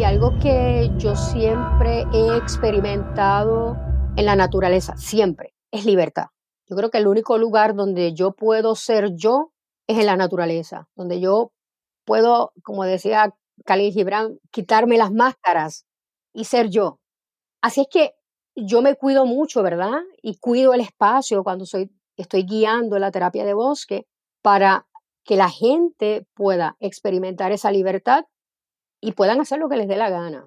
Y algo que yo siempre he experimentado en la naturaleza, siempre, es libertad. Yo creo que el único lugar donde yo puedo ser yo es en la naturaleza, donde yo puedo, como decía Khalil Gibran, quitarme las máscaras y ser yo. Así es que yo me cuido mucho, ¿verdad? Y cuido el espacio cuando soy, estoy guiando la terapia de bosque para que la gente pueda experimentar esa libertad y puedan hacer lo que les dé la gana.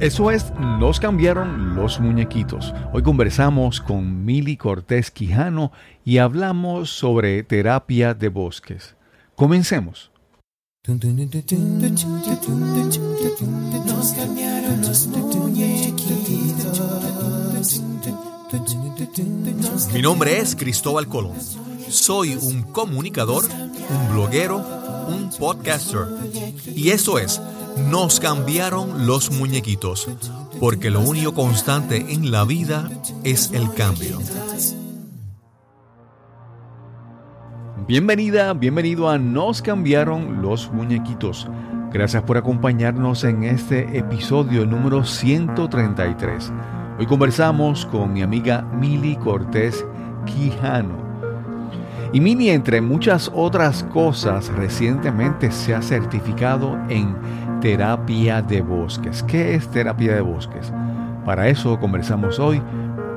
Eso es, nos cambiaron los muñequitos. Hoy conversamos con Mili Cortés Quijano y hablamos sobre terapia de bosques. Comencemos. Mi nombre es Cristóbal Colón. Soy un comunicador, un bloguero, un podcaster. Y eso es, nos cambiaron los muñequitos, porque lo único constante en la vida es el cambio. Bienvenida, bienvenido a Nos cambiaron los muñequitos. Gracias por acompañarnos en este episodio número 133. Hoy conversamos con mi amiga Mili Cortés Quijano. Y Mili, entre muchas otras cosas, recientemente se ha certificado en terapia de bosques. ¿Qué es terapia de bosques? Para eso conversamos hoy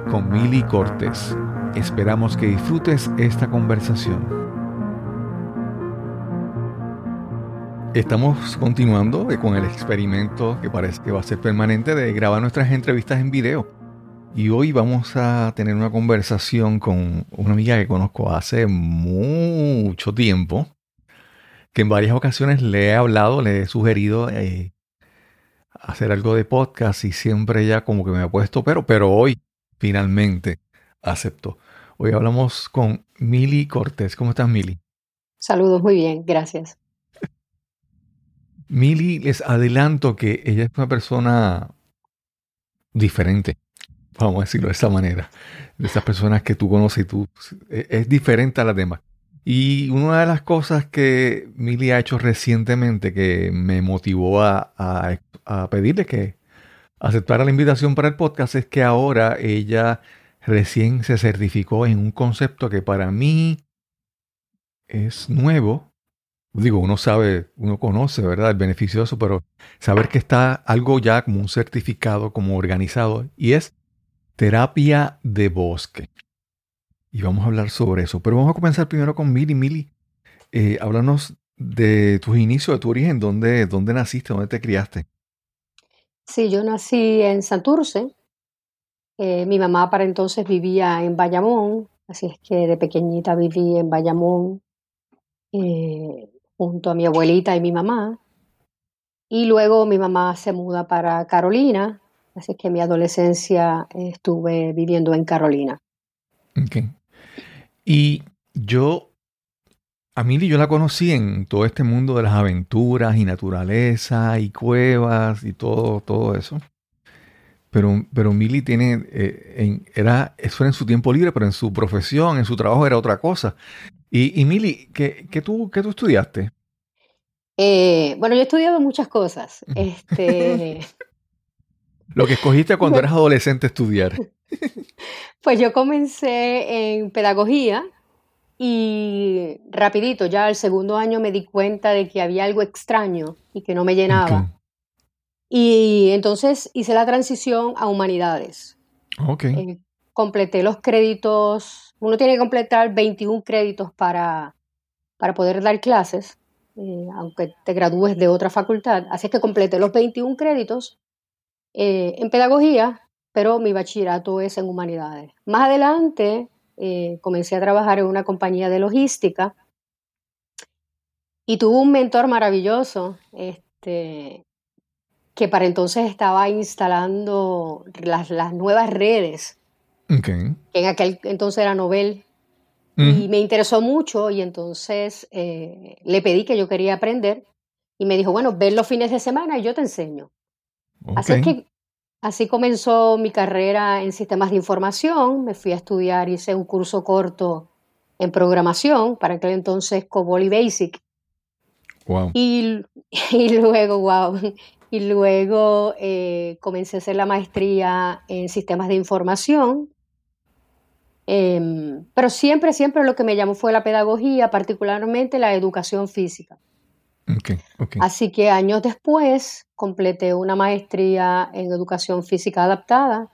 con Mili Cortés. Esperamos que disfrutes esta conversación. Estamos continuando con el experimento que parece que va a ser permanente de grabar nuestras entrevistas en video. Y hoy vamos a tener una conversación con una amiga que conozco hace mucho tiempo, que en varias ocasiones le he hablado, le he sugerido eh, hacer algo de podcast y siempre ella como que me ha puesto, pero, pero hoy finalmente aceptó. Hoy hablamos con Mili Cortés. ¿Cómo estás, Mili? Saludos, muy bien, gracias. Mili, les adelanto que ella es una persona diferente, vamos a decirlo de esa manera. De esas personas que tú conoces y tú e, es diferente a las demás. Y una de las cosas que Mili ha hecho recientemente que me motivó a, a pedirle que aceptara la invitación para el podcast es que ahora ella recién se certificó en un concepto que para mí es nuevo, digo, uno sabe, uno conoce, ¿verdad? El beneficioso, pero saber que está algo ya como un certificado, como organizado, y es terapia de bosque. Y vamos a hablar sobre eso. Pero vamos a comenzar primero con Mili. Mili, eh, háblanos de tus inicios, de tu origen, ¿dónde, dónde naciste, dónde te criaste? Sí, yo nací en Santurce. Eh, mi mamá para entonces vivía en Bayamón, así es que de pequeñita viví en Bayamón. Eh, junto a mi abuelita y mi mamá. Y luego mi mamá se muda para Carolina, así que mi adolescencia estuve viviendo en Carolina. Okay. Y yo, a Mili yo la conocí en todo este mundo de las aventuras y naturaleza y cuevas y todo, todo eso. Pero, pero Mili tiene, eh, era, eso era en su tiempo libre, pero en su profesión, en su trabajo era otra cosa. Y, Mili, ¿qué, tú, ¿qué tú estudiaste? Eh, bueno, yo he estudiado muchas cosas. Este, Lo que escogiste cuando eras adolescente estudiar. Pues yo comencé en pedagogía y rapidito, ya al segundo año me di cuenta de que había algo extraño y que no me llenaba. Y entonces hice la transición a humanidades. Ok. Eh, completé los créditos, uno tiene que completar 21 créditos para, para poder dar clases, eh, aunque te gradúes de otra facultad. Así que completé los 21 créditos eh, en pedagogía, pero mi bachillerato es en humanidades. Más adelante eh, comencé a trabajar en una compañía de logística y tuve un mentor maravilloso, este, que para entonces estaba instalando las, las nuevas redes que en aquel entonces era Nobel. Y me interesó mucho y entonces eh, le pedí que yo quería aprender y me dijo, bueno, ven los fines de semana y yo te enseño. Así que así comenzó mi carrera en sistemas de información. Me fui a estudiar, hice un curso corto en programación, para aquel entonces COBOL y Basic. Wow. Y, y luego, wow, y luego eh, comencé a hacer la maestría en sistemas de información. Em, pero siempre, siempre lo que me llamó fue la pedagogía, particularmente la educación física. Okay, okay. Así que años después completé una maestría en educación física adaptada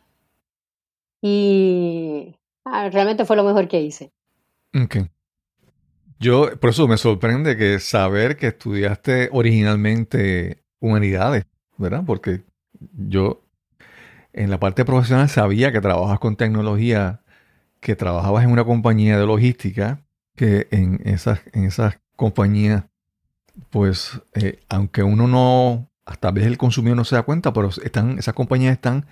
y ah, realmente fue lo mejor que hice. Okay. Yo, por eso me sorprende que saber que estudiaste originalmente humanidades, ¿verdad? Porque yo en la parte profesional sabía que trabajas con tecnología, que trabajabas en una compañía de logística, que en esas, en esas compañías, pues, eh, aunque uno no, hasta vez el consumidor no se da cuenta, pero están, esas compañías están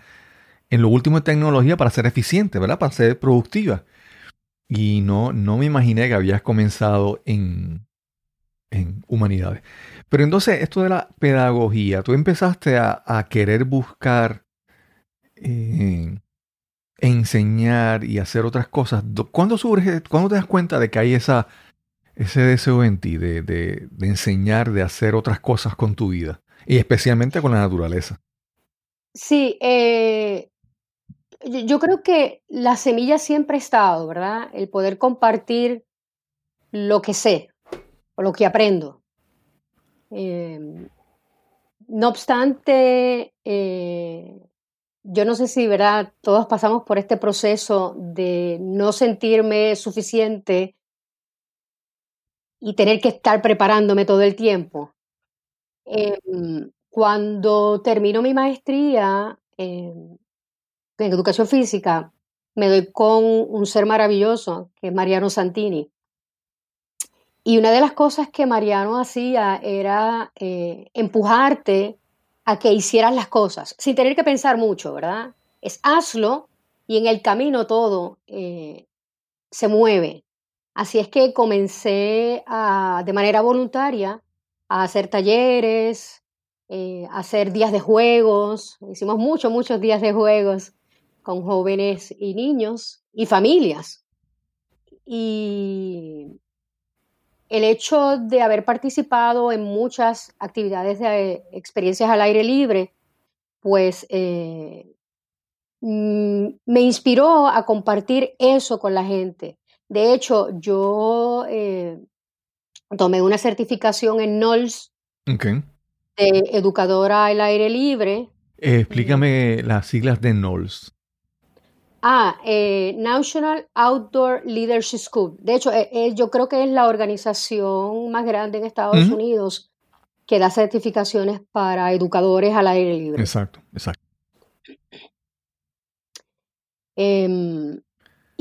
en lo último de tecnología para ser eficientes, ¿verdad? Para ser productivas. Y no, no me imaginé que habías comenzado en, en humanidades. Pero entonces, esto de la pedagogía, tú empezaste a, querer buscar eh, enseñar y hacer otras cosas. ¿Cuándo surge, cuándo te das cuenta de que hay esa, ese deseo en ti de, de, enseñar, de hacer otras cosas con tu vida? Y especialmente con la naturaleza. Sí, eh, yo creo que la semilla siempre ha estado, ¿verdad? El poder compartir lo que sé o lo que aprendo. Em, no obstante, eh, yo no sé si, ¿verdad? Todos pasamos por este proceso de no sentirme suficiente y tener que estar preparándome todo el tiempo. Em, cuando termino mi maestría, em, en educación física, me doy con un ser maravilloso, que es Mariano Santini. Y una de las cosas que Mariano hacía era eh, empujarte a que hicieras las cosas, sin tener que pensar mucho, ¿verdad? Es hazlo y en el camino todo eh, se mueve. Así es que comencé de manera voluntaria a hacer talleres, eh, a hacer días de juegos. Hicimos muchos, muchos días de juegos con jóvenes y niños y familias. Y el hecho de haber participado en muchas actividades de experiencias al aire libre, pues eh, mm, me inspiró a compartir eso con la gente. De hecho, yo eh, tomé una certificación en NOLS de educadora al aire libre. explícame las siglas de NOLS. Ah, eh, National Outdoor Leadership School. De hecho, eh, eh, yo creo que es la organización más grande en Estados Unidos que da certificaciones para educadores al aire libre. Exacto, exacto.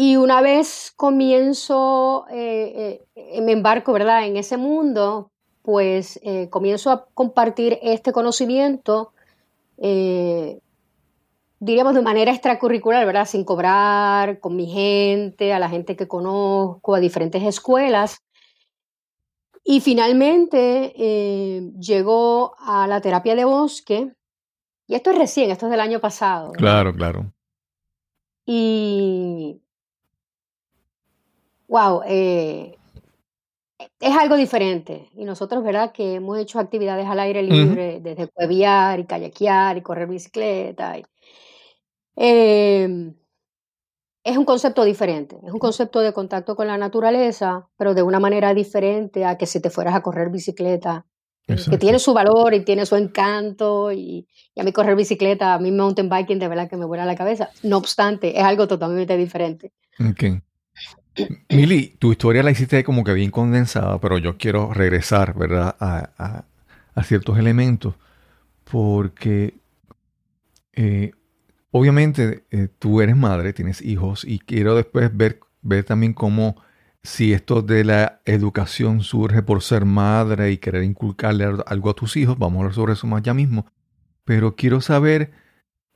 Y una vez comienzo, me embarco, ¿verdad?, en ese mundo, pues comienzo a compartir este conocimiento diríamos de manera extracurricular, ¿verdad? Sin cobrar, con mi gente, a la gente que conozco, a diferentes escuelas. Y finalmente eh, llegó a la terapia de bosque, y esto es recién, esto es del año pasado. Claro, claro. Y, wow, eh, es algo diferente. Y nosotros, ¿verdad? Que hemos hecho actividades al aire libre, desde cueviar y kayakear y correr bicicleta. Y, Em, es un concepto diferente, es un concepto de contacto con la naturaleza, pero de una manera diferente a que si te fueras a correr bicicleta, eh, que tiene su valor y tiene su encanto, y, a mí correr bicicleta, a mí mountain biking de verdad que me vuela la cabeza. No obstante, es algo totalmente diferente. Ok. Mili, tu historia la hiciste como que bien condensada, pero yo quiero regresar, ¿verdad? A, ciertos elementos, porque eh, Obviamente eh, tú eres madre, tienes hijos y quiero después ver, ver también cómo si esto de la educación surge por ser madre y querer inculcarle algo a tus hijos, vamos a hablar sobre eso más ya mismo, pero quiero saber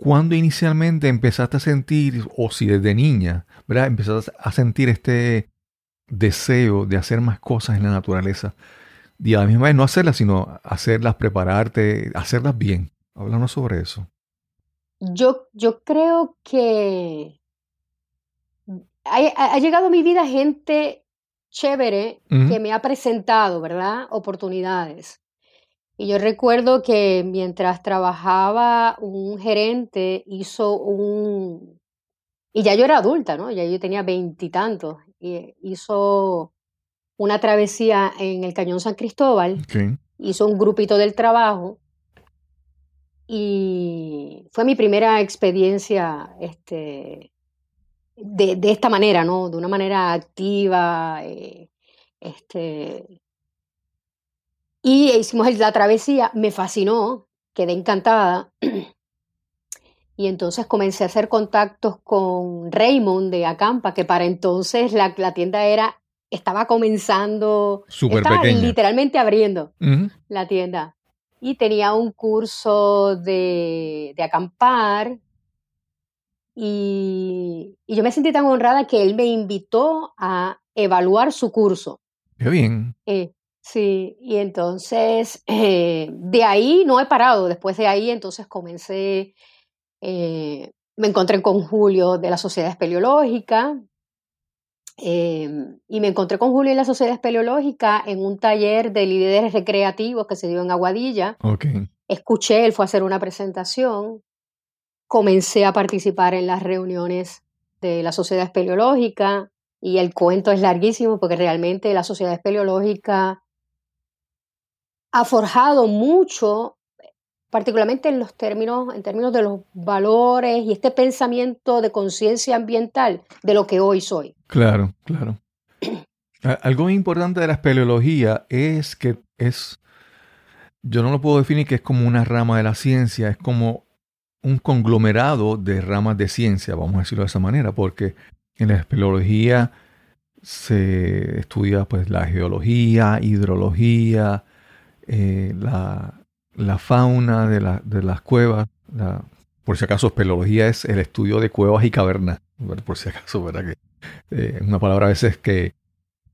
cuándo inicialmente empezaste a sentir, o si desde niña, ¿verdad? Empezaste a sentir este deseo de hacer más cosas en la naturaleza. Y a la misma vez no hacerlas, sino hacerlas, prepararte, hacerlas bien. Háblanos sobre eso. Yo, yo creo que ha, llegado a mi vida gente chévere que me ha presentado, ¿verdad? Oportunidades. Y yo recuerdo que mientras trabajaba, un gerente hizo un... Y ya yo era adulta, ¿no? Ya yo tenía veintitantos. Y hizo una travesía en el Cañón San Cristóbal. Hizo un grupito del trabajo. Y fue mi primera experiencia este, de, de esta manera, ¿no? De una manera activa. Eh, este, y hicimos la travesía, me fascinó, quedé encantada. Y entonces comencé a hacer contactos con Raymond de Acampa, que para entonces la, tienda era, estaba comenzando, estaba literalmente abriendo la tienda. Y tenía un curso de, acampar. Y, y, yo me sentí tan honrada que él me invitó a evaluar su curso. Qué bien. Eh, Sí, y entonces eh, de ahí no he parado. Después de ahí, entonces comencé, eh, me encontré con Julio de la Sociedad Espeleológica. Em, y me encontré con Julio en la Sociedad Espeleológica en un taller de líderes recreativos que se dio en Aguadilla. Okay. Escuché, él fue a hacer una presentación. Comencé a participar en las reuniones de la Sociedad Espeleológica y el cuento es larguísimo porque realmente la Sociedad Espeleológica ha forjado mucho, particularmente en los términos, en términos de los valores y este pensamiento de conciencia ambiental de lo que hoy soy. Claro, claro. Algo importante de la espeleología es que es, yo no lo puedo definir que es como una rama de la ciencia, es como un conglomerado de ramas de ciencia, vamos a decirlo de esa manera, porque en la espeleología se estudia pues la geología, hidrología, eh, la, fauna de, las cuevas. por si acaso, espeleología es el estudio de cuevas y cavernas. Por si acaso, ¿verdad? Que eh, una palabra a veces que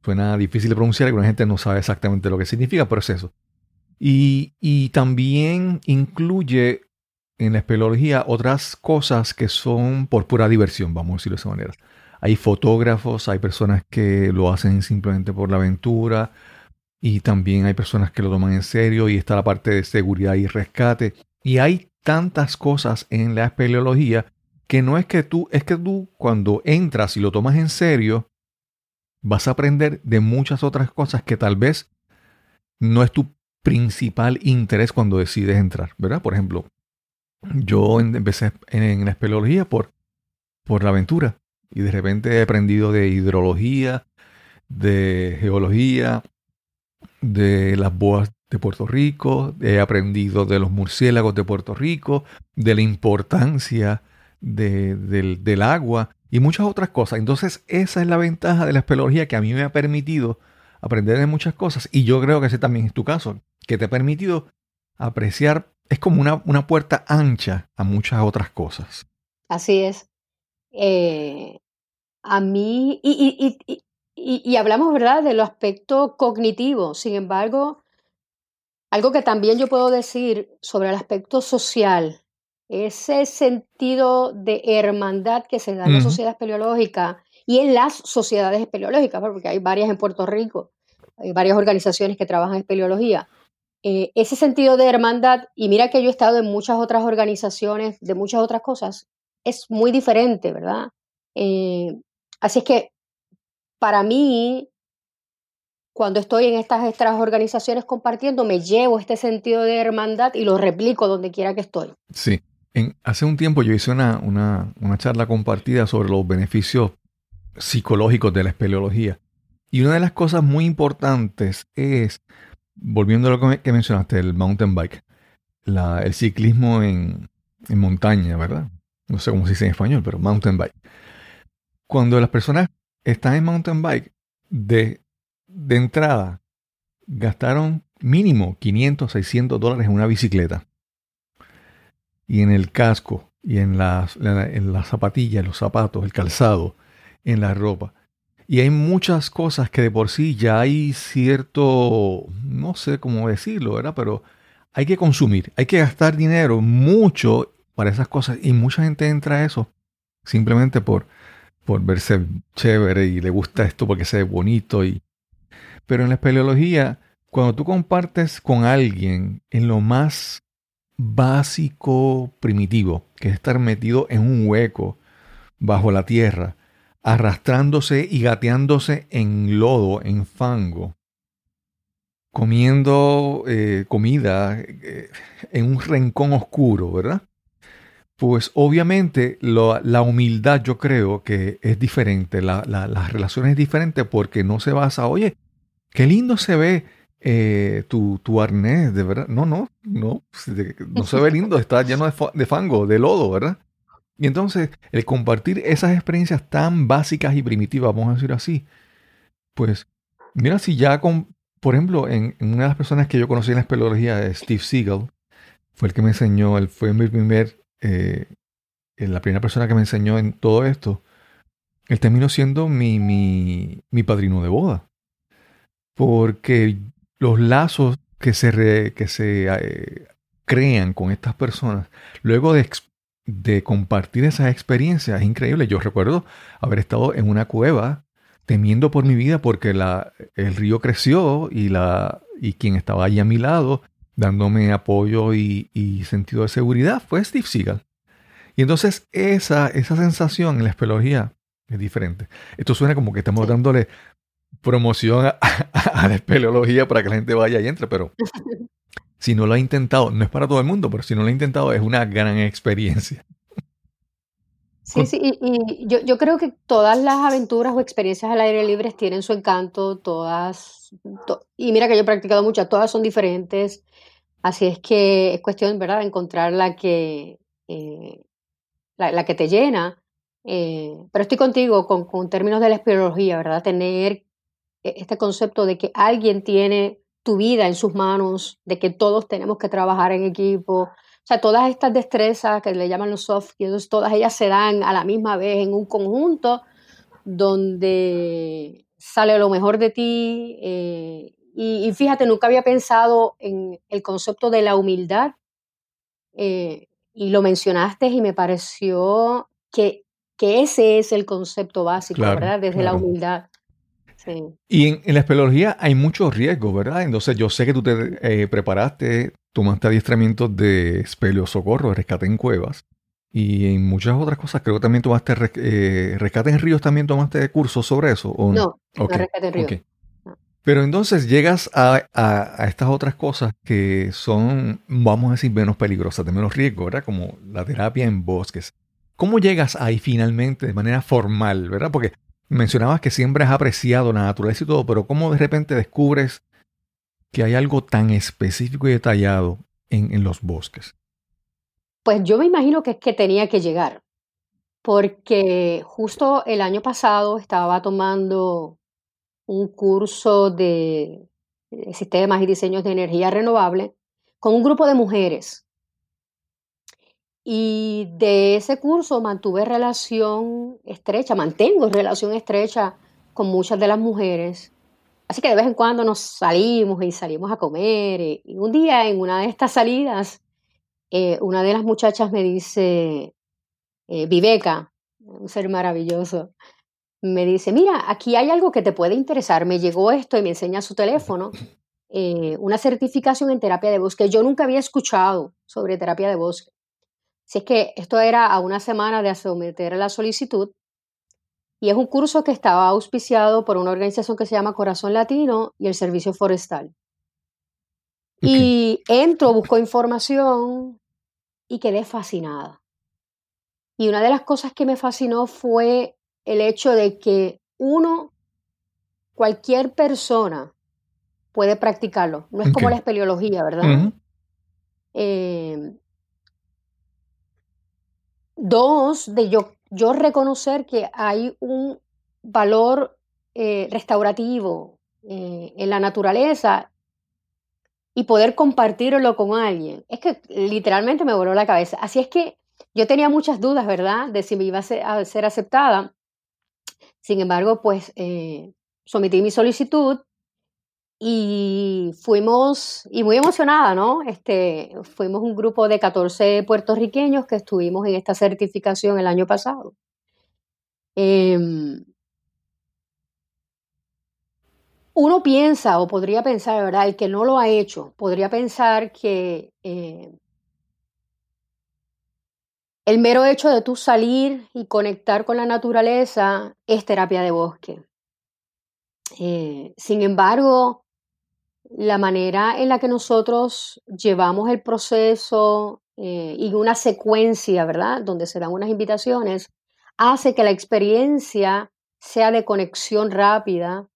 suena difícil de pronunciar y que la gente no sabe exactamente lo que significa, pero es eso. Y, y también incluye en la espeleología otras cosas que son por pura diversión, vamos a decirlo de esa manera. Hay fotógrafos, hay personas que lo hacen simplemente por la aventura, y también hay personas que lo toman en serio y está la parte de seguridad y rescate. Y hay tantas cosas en la espeleología que no es que tú, es que tú cuando entras y lo tomas en serio, vas a aprender de muchas otras cosas que tal vez no es tu principal interés cuando decides entrar, ¿verdad? Por ejemplo, yo empecé en la espeleología por, por la aventura y de repente he aprendido de hidrología, de geología, de las boas de Puerto Rico, he aprendido de los murciélagos de Puerto Rico, de la importancia del, agua y muchas otras cosas. Entonces esa es la ventaja de la espeleología que a mí me ha permitido aprender de muchas cosas y yo creo que ese también es tu caso, que te ha permitido apreciar, es como una, una puerta ancha a muchas otras cosas. Así es. Eh, a mí, y, hablamos, ¿verdad?, de lo aspecto cognitivo. Sin embargo, algo que también yo puedo decir sobre el aspecto social, ese sentido de hermandad que se da en la sociedad espeleológica y en las sociedades espeleológicas, porque hay varias en Puerto Rico, hay varias organizaciones que trabajan en espeleología. Eh, ese sentido de hermandad, y mira que yo he estado en muchas otras organizaciones de muchas otras cosas, es muy diferente, ¿verdad? Eh, así es que para mí, cuando estoy en estas organizaciones compartiendo, me llevo este sentido de hermandad y lo replico donde quiera que estoy. Sí. Hace un tiempo yo hice una, una, una charla compartida sobre los beneficios psicológicos de la espeleología. Y una de las cosas muy importantes es, volviendo a lo que mencionaste, el mountain bike, el ciclismo en, en, montaña, ¿verdad? No sé cómo se dice en español, pero mountain bike. Cuando las personas están en mountain bike, de, de entrada gastaron mínimo 500, 600 dólares en una bicicleta. Y en el casco, y en las, en las zapatillas, los zapatos, el calzado, en la ropa. Y hay muchas cosas que de por sí ya hay cierto, no sé cómo decirlo, ¿verdad? Pero hay que consumir, hay que gastar dinero mucho para esas cosas. Y mucha gente entra a eso simplemente por por verse chévere y le gusta esto porque se ve bonito. Y... Pero en la espeleología cuando tú compartes con alguien en lo más básico, primitivo, que es estar metido en un hueco bajo la tierra, arrastrándose y gateándose en lodo, en fango, comiendo eh, comida eh, en un rincón oscuro, ¿verdad? Pues obviamente la humildad yo creo que es diferente, la, la, relación es diferente porque no se basa, oye, qué lindo se ve eh, tu, tu, arnés, de verdad. No, no, no, no se ve lindo, está lleno de, de fango, de lodo, ¿verdad? Y entonces, el compartir esas experiencias tan básicas y primitivas, vamos a decir así, pues, mira si ya con, por ejemplo, en, una de las personas que yo conocí en la espeleología, Steve Siegel, fue el que me enseñó, él fue mi primer, eh, la primera persona que me enseñó en todo esto. Él terminó siendo mi, mi, mi padrino de boda. Porque los lazos que se, que se eh, crean con estas personas, luego de de compartir esas experiencias es increíble. Yo recuerdo haber estado en una cueva temiendo por mi vida porque la, el río creció y, la, y quien estaba ahí a mi lado dándome apoyo y, sentido de seguridad fue Steve Seagal. Y entonces esa, esa sensación en la espeleología es diferente. Esto suena como que estamos dándole promoción a, a, la espeleología para que la gente vaya y entre, pero si no lo ha intentado, no es para todo el mundo, pero si no lo ha intentado es una gran experiencia. Sí, sí, y, yo, yo, creo que todas las aventuras o experiencias al aire libre tienen su encanto, todas, y mira que yo he practicado muchas, todas son diferentes, así es que es cuestión, ¿verdad?, de encontrar la que, eh, la, que te llena, eh, pero estoy contigo con, términos de la espeleología, ¿verdad?, tener e, este concepto de que alguien tiene tu vida en sus manos, de que todos tenemos que trabajar en equipo. O sea, todas estas destrezas que le llaman los soft skills, todas ellas se dan a la misma vez en un conjunto donde sale lo mejor de ti. Eh, y, fíjate, nunca había pensado en el concepto de la humildad eh, y lo mencionaste y me pareció que, que ese es el concepto básico, ¿verdad? Desde la humildad. Y en, la espeleología hay muchos riesgos, ¿verdad? Entonces yo sé que tú te eh, preparaste, tomaste adiestramientos de espeleo socorro, de rescate en cuevas. Y en muchas otras cosas, creo que también tomaste eh, rescate en ríos, también tomaste cursos sobre eso. ¿o no? No, rescate en ríos. Pero entonces llegas a, a, estas otras cosas que son, vamos a decir, menos peligrosas, de menos riesgo, ¿verdad? Como la terapia en bosques. ¿Cómo llegas ahí finalmente de manera formal, verdad? Porque Mencionabas que siempre has apreciado la naturaleza y todo, pero ¿cómo de repente descubres que hay algo tan específico y detallado en, los bosques? Pues yo me imagino que es que tenía que llegar, porque justo el año pasado estaba tomando un curso de sistemas y diseños de energía renovable con un grupo de mujeres y de ese curso mantuve relación estrecha, mantengo relación estrecha con muchas de las mujeres. Así que de vez en cuando nos salimos y salimos a comer. Y un día en una de estas salidas, eh, una de las muchachas me dice, eh, Viveca, un ser maravilloso, me dice, mira, aquí hay algo que te puede interesar. Me llegó esto y me enseña su teléfono, eh, una certificación en terapia de bosque. Yo nunca había escuchado sobre terapia de bosque. Si es que esto era a una semana de someter la solicitud y es un curso que estaba auspiciado por una organización que se llama Corazón Latino y el Servicio Forestal. Y entro, busco información y quedé fascinada. Y una de las cosas que me fascinó fue el hecho de que uno, cualquier persona puede practicarlo. No es como la espeleología, ¿verdad? Dos, de yo, yo reconocer que hay un valor eh, restaurativo eh, en la naturaleza y poder compartirlo con alguien. Es que literalmente me voló la cabeza. Así es que yo tenía muchas dudas, ¿verdad?, de si me iba a ser, aceptada. Sin embargo, pues eh, sometí mi solicitud y fuimos, y muy emocionada, ¿no? Este, fuimos un grupo de 14 puertorriqueños que estuvimos en esta certificación el año pasado. Em, uno piensa o podría pensar, ¿verdad? El que no lo ha hecho, podría pensar que eh, el mero hecho de tú salir y conectar con la naturaleza es terapia de bosque. Eh, sin embargo, la manera en la que nosotros llevamos el proceso eh, y una secuencia, ¿verdad? Donde se dan unas invitaciones, hace que la experiencia sea de conexión rápida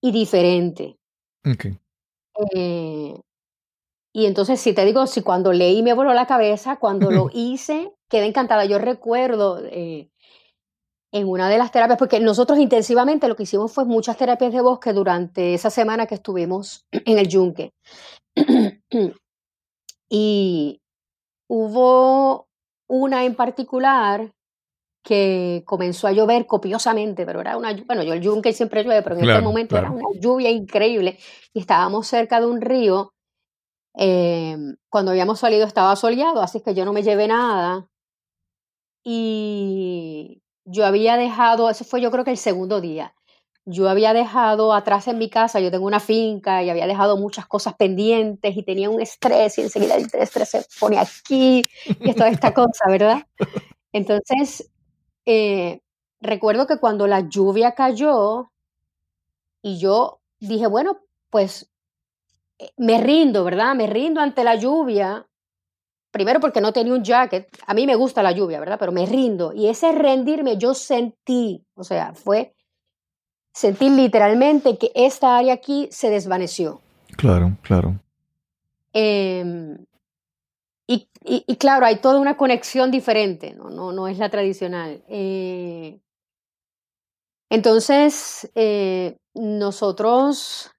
y diferente. Eh, y entonces, si te digo, si cuando leí me voló la cabeza, cuando lo hice, quedé encantada. Yo recuerdo eh, en una de las terapias, porque nosotros intensivamente lo que hicimos fue muchas terapias de bosque durante esa semana que estuvimos en el yunque. y hubo una en particular que comenzó a llover copiosamente, pero era una, bueno, yo el yunque siempre llueve, pero en este momento era una lluvia increíble y estábamos cerca de un río. Em, cuando habíamos salido estaba soleado, así que yo no me llevé nada. Y yo había dejado, eso fue yo creo que el segundo día, yo había dejado atrás en mi casa, yo tengo una finca y había dejado muchas cosas pendientes y tenía un estrés y enseguida el estrés se pone aquí y toda esta cosa, ¿verdad? Entonces, eh, recuerdo que cuando la lluvia cayó y yo dije, bueno, pues eh, me rindo, ¿verdad? Me rindo ante la lluvia. Primero porque no tenía un jacket. A mí me gusta la lluvia, ¿verdad? Pero me rindo. Y ese rendirme yo sentí, o sea, fue, sentí literalmente que esta área aquí se desvaneció. Claro, claro. Eh, y, claro, hay toda una conexión diferente, no, no, no es la tradicional. Eh, entonces, eh, nosotros,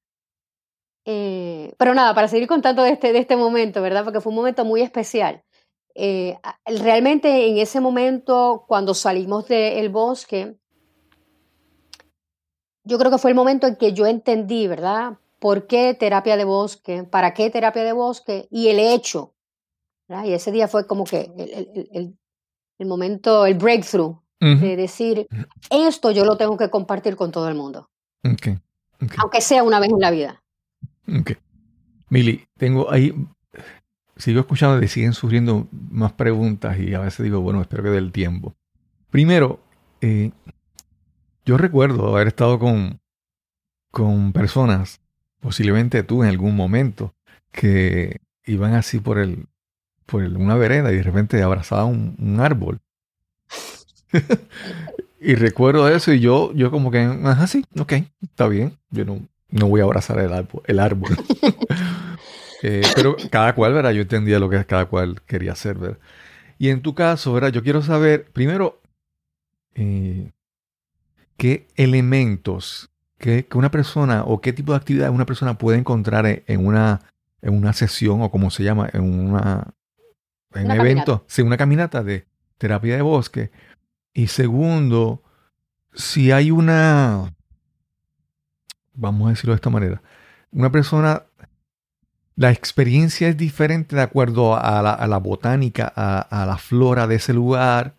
eh, pero nada, para seguir contando de este, de este momento, ¿verdad? Porque fue un momento muy especial. realmente en ese momento, cuando salimos del bosque, yo creo que fue el momento en que yo entendí, ¿verdad? ¿Por qué terapia de bosque? ¿Para qué terapia de bosque? Y el hecho y ese día fue como que el, momento, el breakthrough de decir, esto yo lo tengo que compartir con todo el mundo. Aunque sea una vez en la vida. Mili, tengo ahí, sigo escuchando y siguen surgiendo más preguntas y a veces digo, bueno, espero que dé el tiempo. Primero, eh, yo recuerdo haber estado con, con personas, posiblemente tú en algún momento, que iban así por el, por una vereda y de repente abrazaba un, árbol. y recuerdo eso y yo, yo como que, ajá, sí, ok, está bien. Yo no, no voy a abrazar el árbol. El árbol. Eh, pero cada cual, ¿verdad? Yo entendía lo que cada cual quería hacer, ¿verdad? Y en tu caso, ¿verdad? Yo quiero saber, primero, eh, qué elementos que, una persona o qué tipo de actividad una persona puede encontrar en, una, en una sesión o como se llama, en una, en un evento, sí, una caminata de terapia de bosque. Y segundo, si hay una, vamos a decirlo de esta manera, una persona, la experiencia es diferente de acuerdo a la, botánica, a, la flora de ese lugar.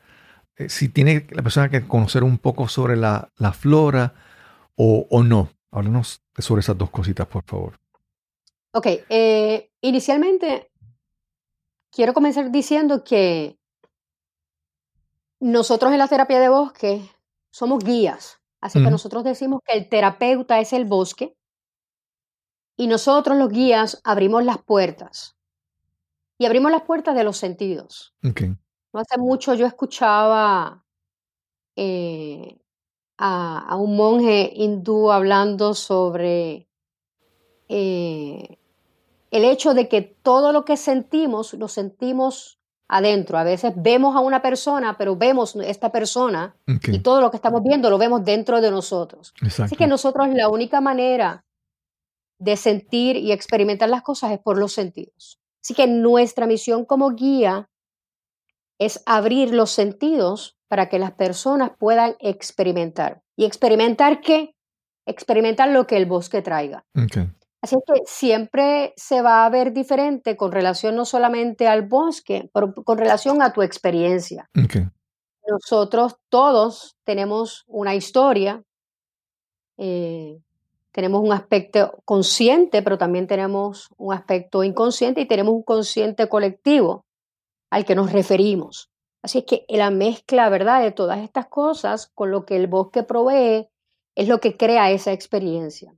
Eh, si tiene la persona que conocer un poco sobre la, flora o, o, no. Háblanos sobre esas dos cositas, por favor. Ok, eh, inicialmente quiero comenzar diciendo que nosotros en la terapia de bosque somos guías. Así que nosotros decimos que el terapeuta es el bosque y nosotros los guías abrimos las puertas. Y abrimos las puertas de los sentidos. No hace mucho yo escuchaba eh, a, un monje hindú hablando sobre eh, el hecho de que todo lo que sentimos lo sentimos adentro. A veces vemos a una persona, pero vemos esta persona y todo lo que estamos viendo lo vemos dentro de nosotros. Así que nosotros la única manera de sentir y experimentar las cosas es por los sentidos. Así que nuestra misión como guía es abrir los sentidos para que las personas puedan experimentar. ¿Y experimentar qué? Experimentar lo que el bosque traiga. Así es que siempre se va a ver diferente con relación no solamente al bosque, pero con relación a tu experiencia. Nosotros todos tenemos una historia. Eh, tenemos un aspecto consciente, pero también tenemos un aspecto inconsciente y tenemos un consciente colectivo al que nos referimos. Así es que la mezcla, ¿verdad?, de todas estas cosas con lo que el bosque provee es lo que crea esa experiencia.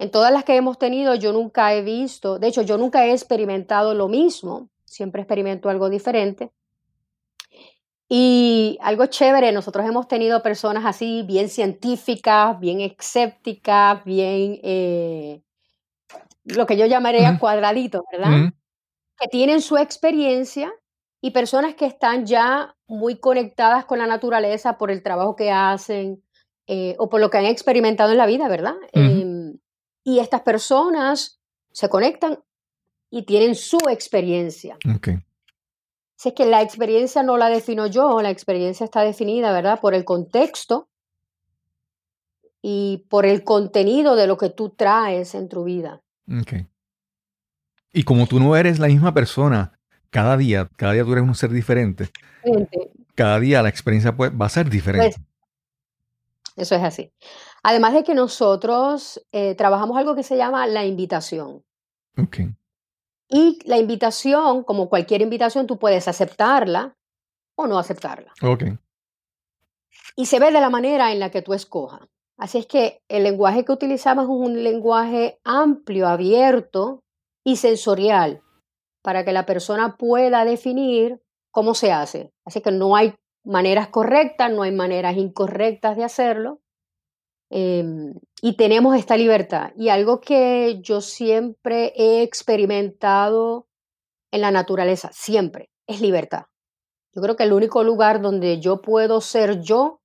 En todas las que hemos tenido, yo nunca he visto, de hecho, yo nunca he experimentado lo mismo, siempre experimento algo diferente. Y algo chévere, nosotros hemos tenido personas así, bien científicas, bien escépticas, bien, eh, lo que yo llamaría cuadraditos, ¿verdad? Que tienen su experiencia y personas que están ya muy conectadas con la naturaleza por el trabajo que hacen eh, o por lo que han experimentado en la vida, ¿verdad? Em, y estas personas se conectan y tienen su experiencia. Okay. Si es que la experiencia no la defino yo, la experiencia está definida, ¿verdad? Por el contexto y por el contenido de lo que tú traes en tu vida. Okay. Y como tú no eres la misma persona cada día, cada día tú eres un ser diferente, cada día la experiencia va a ser diferente. Pues, eso es así. Además de que nosotros eh, trabajamos algo que se llama la invitación. Okay. Y la invitación, como cualquier invitación, tú puedes aceptarla o no aceptarla. Ok. Y se ve de la manera en la que tú escojas. Así es que el lenguaje que utilizamos es un lenguaje amplio, abierto y sensorial para que la persona pueda definir cómo se hace. Así que no hay maneras correctas, no hay maneras incorrectas de hacerlo. Em, y tenemos esta libertad. Y algo que yo siempre he experimentado en la naturaleza, siempre, es libertad. Yo creo que el único lugar donde yo puedo ser yo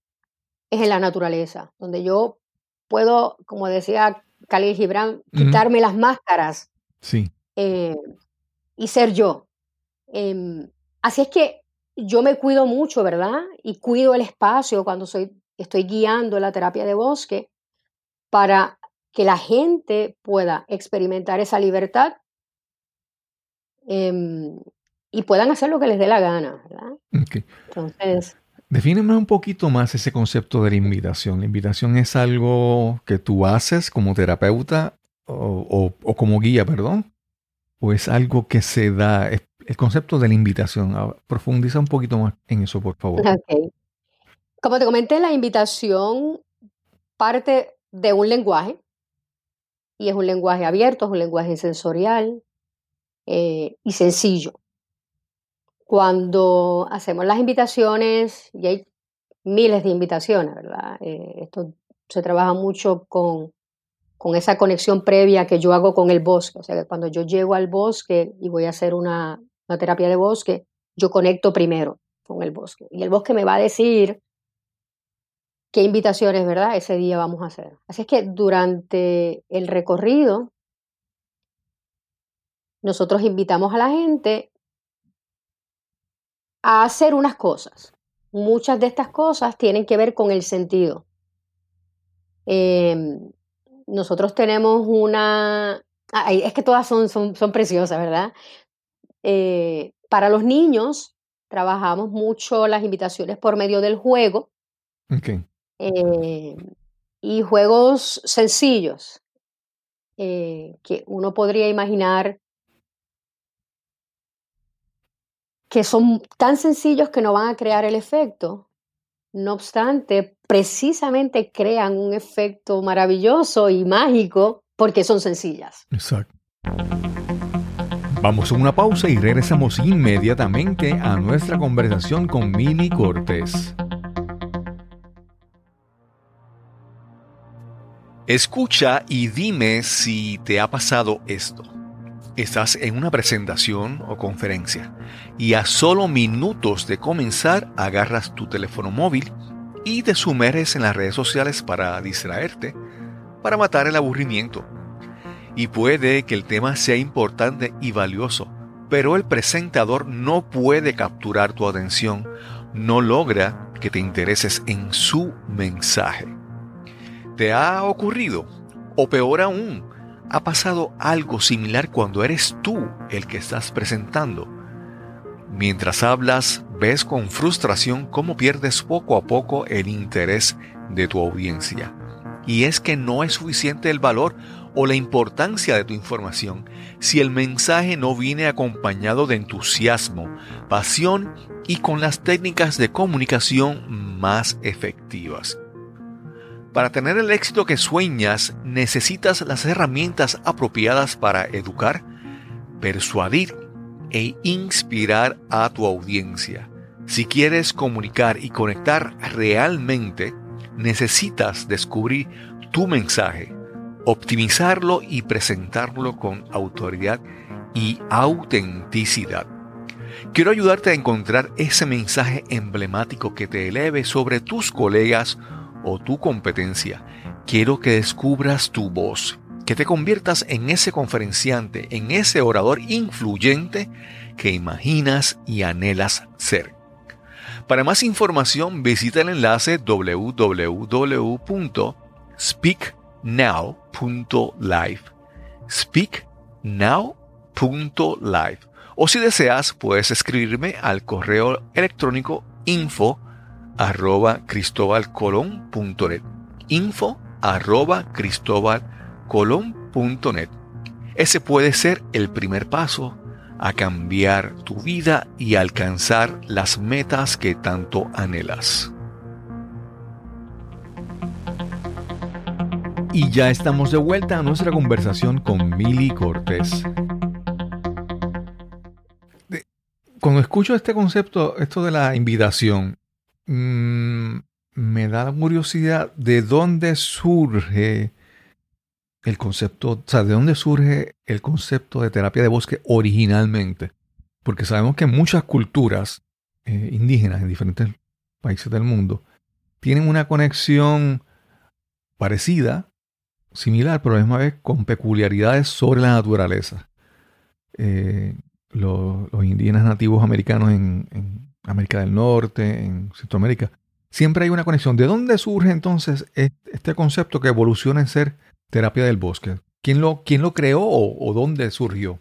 es en la naturaleza, donde yo puedo, como decía Khalil Gibran, quitarme las máscaras sí. Eh, y ser yo. Em, así es que yo me cuido mucho, ¿verdad? Y cuido el espacio cuando soy estoy guiando la terapia de bosque para que la gente pueda experimentar esa libertad em, y puedan hacer lo que les dé la gana. ¿verdad? Entonces... Defíneme un poquito más ese concepto de la invitación. ¿La invitación es algo que tú haces como terapeuta o, como guía, perdón? ¿O es algo que se da? El concepto de la invitación. Profundiza un poquito más en eso, por favor. Okay. Como te comenté, la invitación parte de un lenguaje, y es un lenguaje abierto, es un lenguaje sensorial eh, y sencillo. Cuando hacemos las invitaciones, y hay miles de invitaciones, ¿verdad? Eh, esto se trabaja mucho con, con esa conexión previa que yo hago con el bosque. O sea, que cuando yo llego al bosque y voy a hacer una, una terapia de bosque, yo conecto primero con el bosque. Y el bosque me va a decir qué invitaciones, ¿verdad? Ese día vamos a hacer. Así es que durante el recorrido, nosotros invitamos a la gente a hacer unas cosas. Muchas de estas cosas tienen que ver con el sentido. Em, nosotros tenemos una... es que todas son, son, preciosas, ¿verdad? Eh, para los niños, trabajamos mucho las invitaciones por medio del juego. Eh, y juegos sencillos eh, que uno podría imaginar que son tan sencillos que no van a crear el efecto. No obstante, precisamente crean un efecto maravilloso y mágico porque son sencillas. Exacto. Vamos a una pausa y regresamos inmediatamente a nuestra conversación con Mili Cortés. Escucha y dime si te ha pasado esto. Estás en una presentación o conferencia y a solo minutos de comenzar agarras tu teléfono móvil y te sumerges en las redes sociales para distraerte, para matar el aburrimiento. Y puede que el tema sea importante y valioso, pero el presentador no puede capturar tu atención, no logra que te intereses en su mensaje. ¿Te ha ocurrido? O peor aún, ¿ha pasado algo similar cuando eres tú el que estás presentando? Mientras hablas, ves con frustración cómo pierdes poco a poco el interés de tu audiencia. y es que no es suficiente el valor o la importancia de tu información si el mensaje no viene acompañado de entusiasmo, pasión y con las técnicas de comunicación más efectivas. Para tener el éxito que sueñas, necesitas las herramientas apropiadas para educar, persuadir e inspirar a tu audiencia. Si quieres comunicar y conectar realmente, necesitas descubrir tu mensaje, optimizarlo y presentarlo con autoridad y autenticidad. Quiero ayudarte a encontrar ese mensaje emblemático que te eleve sobre tus colegas o tu competencia. Quiero que descubras tu voz, que te conviertas en ese conferenciante, en ese orador influyente que imaginas y anhelas ser. Para más información visita el enlace www.speaknow.live. speaknow.live. O si deseas, puedes escribirme al correo electrónico info arroba cristobalcolón.net. Info arroba cristobalcolón.net. Ese puede ser el primer paso a cambiar tu vida y alcanzar las metas que tanto anhelas. Y ya estamos de vuelta a nuestra conversación con Mili Cortés. Cuando escucho este concepto, esto de la invitación, Mm, me da la curiosidad de dónde surge el concepto, o sea, de dónde surge el concepto de terapia de bosque originalmente. Porque sabemos que muchas culturas eh, indígenas en diferentes países del mundo tienen una conexión parecida, similar, pero a la misma vez con peculiaridades sobre la naturaleza. Eh, los, indígenas nativos americanos en América del Norte, en Centroamérica, siempre hay una conexión. ¿De dónde surge entonces este concepto que evoluciona en ser terapia del bosque? ¿Quién lo, quién lo creó o, dónde surgió?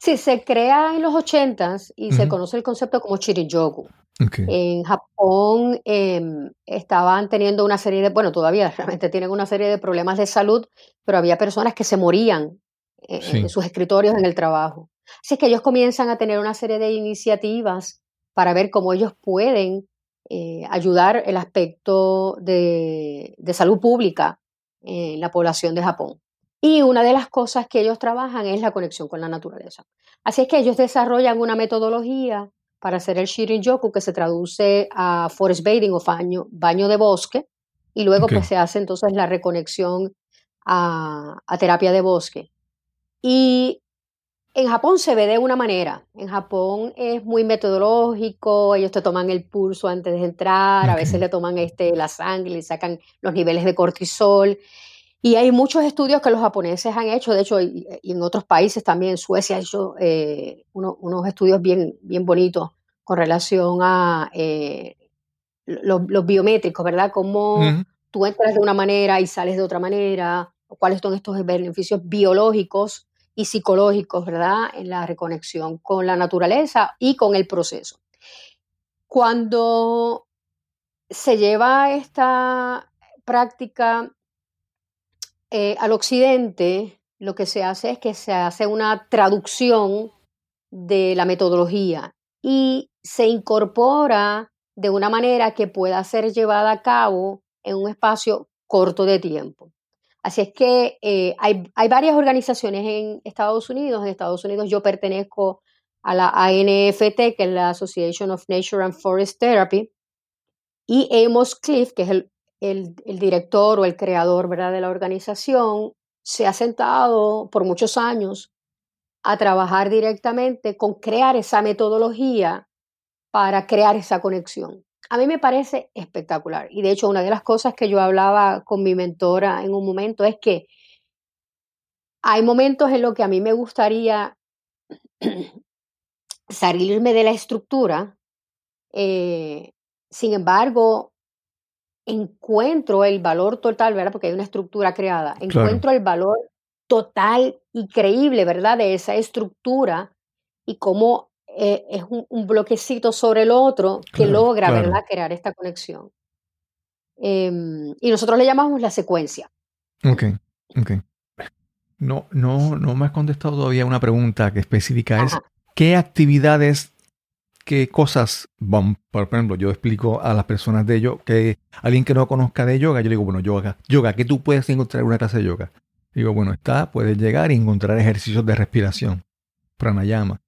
Sí, se crea en los ochentas y se conoce el concepto como Shirin-yoku. En Japón em, estaban teniendo una serie de, bueno, todavía realmente tienen una serie de problemas de salud, pero había personas que se morían eh, en sus escritorios en el trabajo. Así es que ellos comienzan a tener una serie de iniciativas para ver cómo ellos pueden eh, ayudar el aspecto de, salud pública en la población de Japón. Y una de las cosas que ellos trabajan es la conexión con la naturaleza. Así es que ellos desarrollan una metodología para hacer el Shirin-yoku que se traduce a forest bathing o baño, baño de bosque y luego pues se hace entonces la reconexión a, a terapia de bosque. Y en Japón se ve de una manera. En Japón es muy metodológico, ellos te toman el pulso antes de entrar, a veces le toman este, la sangre, le sacan los niveles de cortisol. Y hay muchos estudios que los japoneses han hecho, de hecho, y, en otros países también, Suecia ha hecho eh, unos estudios bien, bien bonitos con relación a eh, los, biométricos, ¿verdad? Cómo tú entras de una manera y sales de otra manera, cuáles son estos beneficios biológicos y psicológicos, ¿verdad? En la reconexión con la naturaleza y con el proceso. Cuando se lleva esta práctica eh, al occidente, lo que se hace es que se hace una traducción de la metodología y se incorpora de una manera que pueda ser llevada a cabo en un espacio corto de tiempo. Así es que eh, hay, varias organizaciones en Estados Unidos. En Estados Unidos yo pertenezco a la ANFT, que es la Association of Nature and Forest Therapy, y Amos Cliff, que es el, director o el creador ¿verdad? de la organización, se ha sentado por muchos años a trabajar directamente con crear esa metodología para crear esa conexión. A mí me parece espectacular. Y de hecho, una de las cosas que yo hablaba con mi mentora en un momento es que hay momentos en los que a mí me gustaría salirme de la estructura. Eh, sin embargo, encuentro el valor total, ¿verdad? Porque hay una estructura creada. Encuentro el valor total y creíble, ¿verdad? De esa estructura y cómo eh, es un, bloquecito sobre el otro que logra, ¿verdad?, crear esta conexión. Em, y nosotros le llamamos la secuencia. Ok, ok. No, no, no me has contestado todavía una pregunta que específica es, ¿qué actividades, qué cosas, van, por ejemplo, yo explico a las personas de yoga, que alguien que no conozca de yoga, yo le digo, bueno, yoga, yoga, ¿qué tú puedes encontrar en una clase de yoga? Digo, bueno, está, puedes llegar y encontrar ejercicios de respiración, pranayama,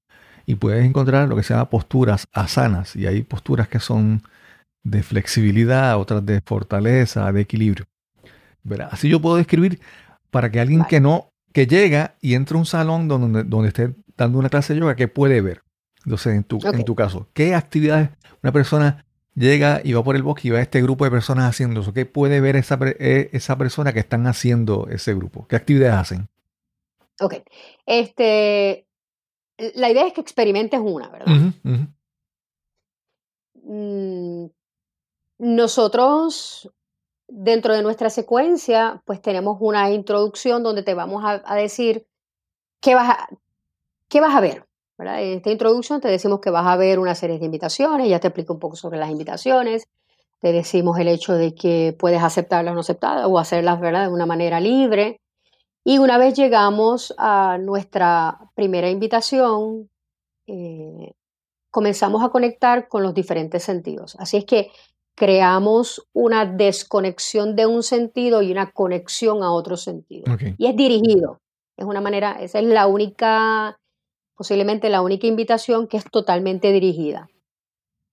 y puedes encontrar lo que se llama posturas asanas, y hay posturas que son de flexibilidad, otras de fortaleza, de equilibrio. Así yo puedo describir para que alguien que no, que llega y entra a un salón donde, donde esté dando una clase de yoga, que puede ver? Entonces, en tu, en tu caso, ¿qué actividades una persona llega y va por el bosque y va a este grupo de personas haciendo eso? ¿Qué puede ver esa, eh, esa persona que están haciendo ese grupo? ¿Qué actividades hacen? Ok. Este, la idea es que experimentes una, ¿verdad? Mm, nosotros, dentro de nuestra secuencia, pues tenemos una introducción donde te vamos a, decir qué vas a, qué vas a ver. ¿verdad? En esta introducción te decimos que vas a ver una serie de invitaciones, ya te explico un poco sobre las invitaciones, te decimos el hecho de que puedes aceptarlas o no aceptarlas o hacerlas ¿verdad? de una manera libre. Y una vez llegamos a nuestra primera invitación, eh, comenzamos a conectar con los diferentes sentidos. Así es que creamos una desconexión de un sentido y una conexión a otro sentido. Y es dirigido. Es una manera, esa es la única, posiblemente la única invitación que es totalmente dirigida.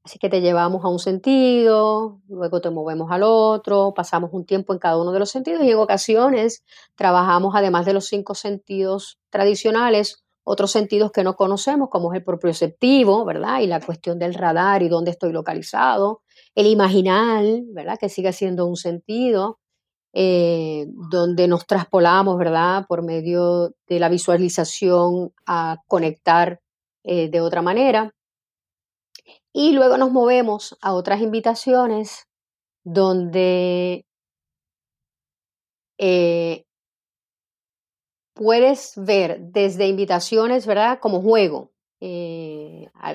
Así que te llevamos a un sentido, luego te movemos al otro, pasamos un tiempo en cada uno de los sentidos y en ocasiones trabajamos, además de los cinco sentidos tradicionales, otros sentidos que no conocemos, como es el propioceptivo, ¿verdad? Y la cuestión del radar y dónde estoy localizado, el imaginal, ¿verdad? Que sigue siendo un sentido, eh, donde nos traspolamos, ¿verdad? Por medio de la visualización a conectar eh, de otra manera. Y luego nos movemos a otras invitaciones donde eh, puedes ver desde invitaciones, ¿verdad? Como juego.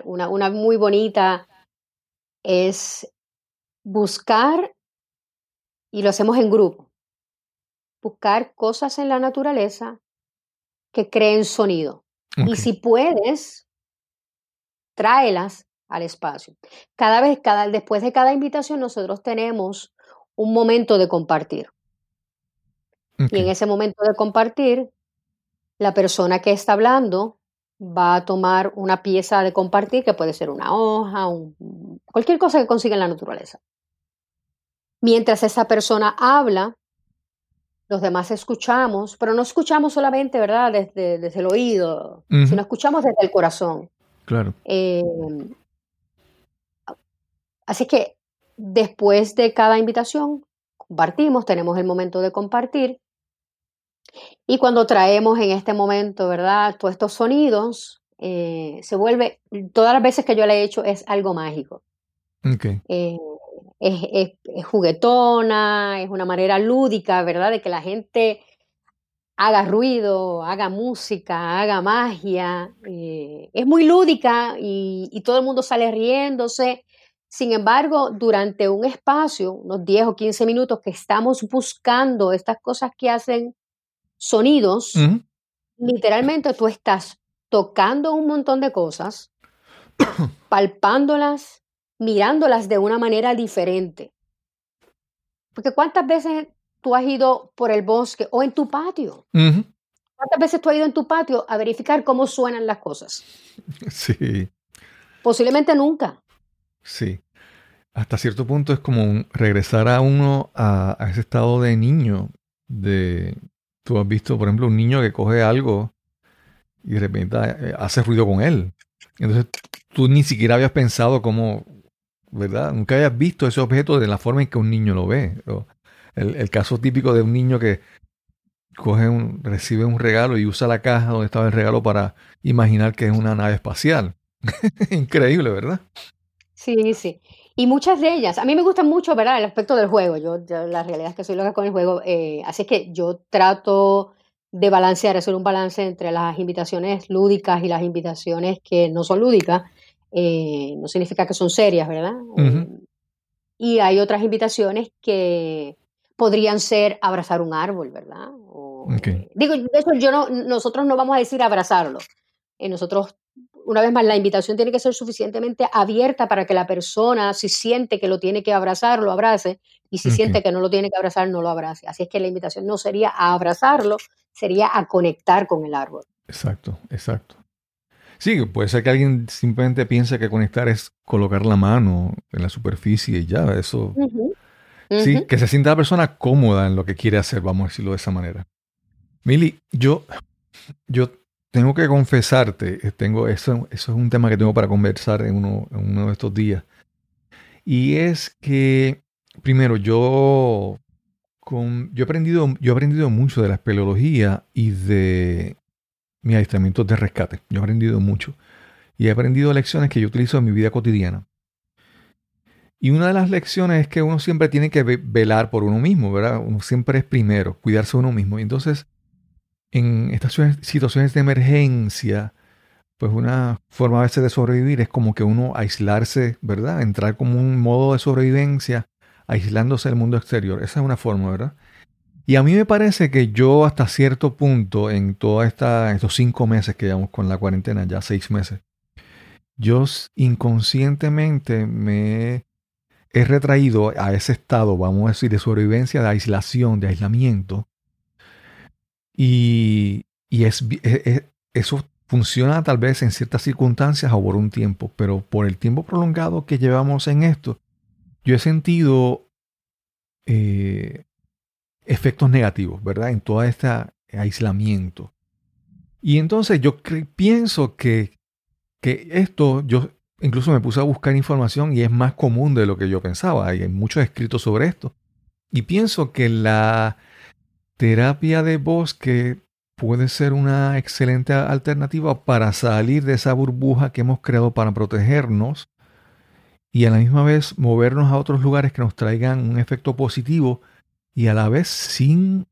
una, una, muy bonita es buscar, y lo hacemos en grupo, buscar cosas en la naturaleza que creen sonido. Y si puedes, tráelas al espacio. Cada vez, cada, después de cada invitación, nosotros tenemos un momento de compartir. Y en ese momento de compartir, la persona que está hablando va a tomar una pieza de compartir, que puede ser una hoja, cualquier cosa que consiga en la naturaleza. Mientras esa persona habla, los demás escuchamos, pero no escuchamos solamente, ¿verdad?, desde, desde el oído, sino escuchamos desde el corazón. Claro. Em, así que después de cada invitación, compartimos, tenemos el momento de compartir. Y cuando traemos en este momento, ¿verdad?, todos estos sonidos, eh, se vuelve, todas las veces que yo le he hecho es algo mágico. Okay. Eh, es, juguetona, es una manera lúdica, ¿verdad? De que la gente haga ruido, haga música, haga magia. Eh, es muy lúdica y, todo el mundo sale riéndose. Sin embargo, durante un espacio, unos 10 o 15 minutos que estamos buscando estas cosas que hacen sonidos, literalmente tú estás tocando un montón de cosas, palpándolas, mirándolas de una manera diferente. Porque cuántas veces tú has ido por el bosque o en tu patio. ¿Cuántas veces tú has ido en tu patio a verificar cómo suenan las cosas? Sí. Posiblemente nunca. Sí. Hasta cierto punto es como regresar a uno a, ese estado de niño. De, tú has visto, por ejemplo, un niño que coge algo y de repente eh, hace ruido con él. Entonces tú ni siquiera habías pensado cómo, ¿verdad? Nunca hayas visto ese objeto de la forma en que un niño lo ve. El, caso típico de un niño que coge un, recibe un regalo y usa la caja donde estaba el regalo para imaginar que es una nave espacial. Increíble, ¿verdad? Sí, sí. Y muchas de ellas, a mí me gusta mucho, ¿verdad? El aspecto del juego. Yo, la realidad es que soy loca con el juego. Eh, así es que yo trato de balancear, hacer un balance entre las invitaciones lúdicas y las invitaciones que no son lúdicas. Eh, no significa que son serias, ¿verdad? Eh, y hay otras invitaciones que podrían ser abrazar un árbol, ¿verdad? digo, de eso yo no, nosotros no vamos a decir abrazarlo. Eh, nosotros, una vez más, la invitación tiene que ser suficientemente abierta para que la persona, si siente que lo tiene que abrazar, lo abrace, y si siente que no lo tiene que abrazar, no lo abrace. Así es que la invitación no sería a abrazarlo, sería a conectar con el árbol. Exacto, exacto. Sí, puede ser que alguien simplemente piense que conectar es colocar la mano en la superficie y ya, eso. Sí, que se sienta la persona cómoda en lo que quiere hacer, vamos a decirlo de esa manera. Mili, yo, yo tengo que confesarte, eh, tengo, eso, eso es un tema que tengo para conversar en uno, en de estos días. Y es que, primero, yo, yo, he aprendido, yo he aprendido mucho de la espeleología y de mis adiestramientos de rescate. Yo he aprendido mucho. Y he aprendido lecciones que yo utilizo en mi vida cotidiana. Y una de las lecciones es que uno siempre tiene que velar por uno mismo, ¿verdad? Uno siempre es primero, cuidarse uno mismo. Y entonces, en estas situaciones de emergencia, pues una forma a veces de sobrevivir es como que uno aislarse, ¿verdad? Entrar como un modo de sobrevivencia, aislándose del mundo exterior. Esa es una forma, ¿verdad? Y a mí me parece que yo hasta cierto punto, en todos estos cinco meses que llevamos con la cuarentena, ya seis meses, yo inconscientemente me he retraído a ese estado, vamos a decir, de sobrevivencia, de aislación, de aislamiento. Y, es, e, e, eso funciona tal vez en ciertas circunstancias o por un tiempo, pero por el tiempo prolongado que llevamos en esto, yo he sentido eh, efectos negativos, ¿verdad? En todo este aislamiento. Y entonces yo pienso que, que esto, yo incluso me puse a buscar información y es más común de lo que yo pensaba. Hay muchos escritos sobre esto. Y pienso que la terapia de bosque puede ser una excelente alternativa para salir de esa burbuja que hemos creado para protegernos y a la misma vez movernos a otros lugares que nos traigan un efecto positivo y a la vez sin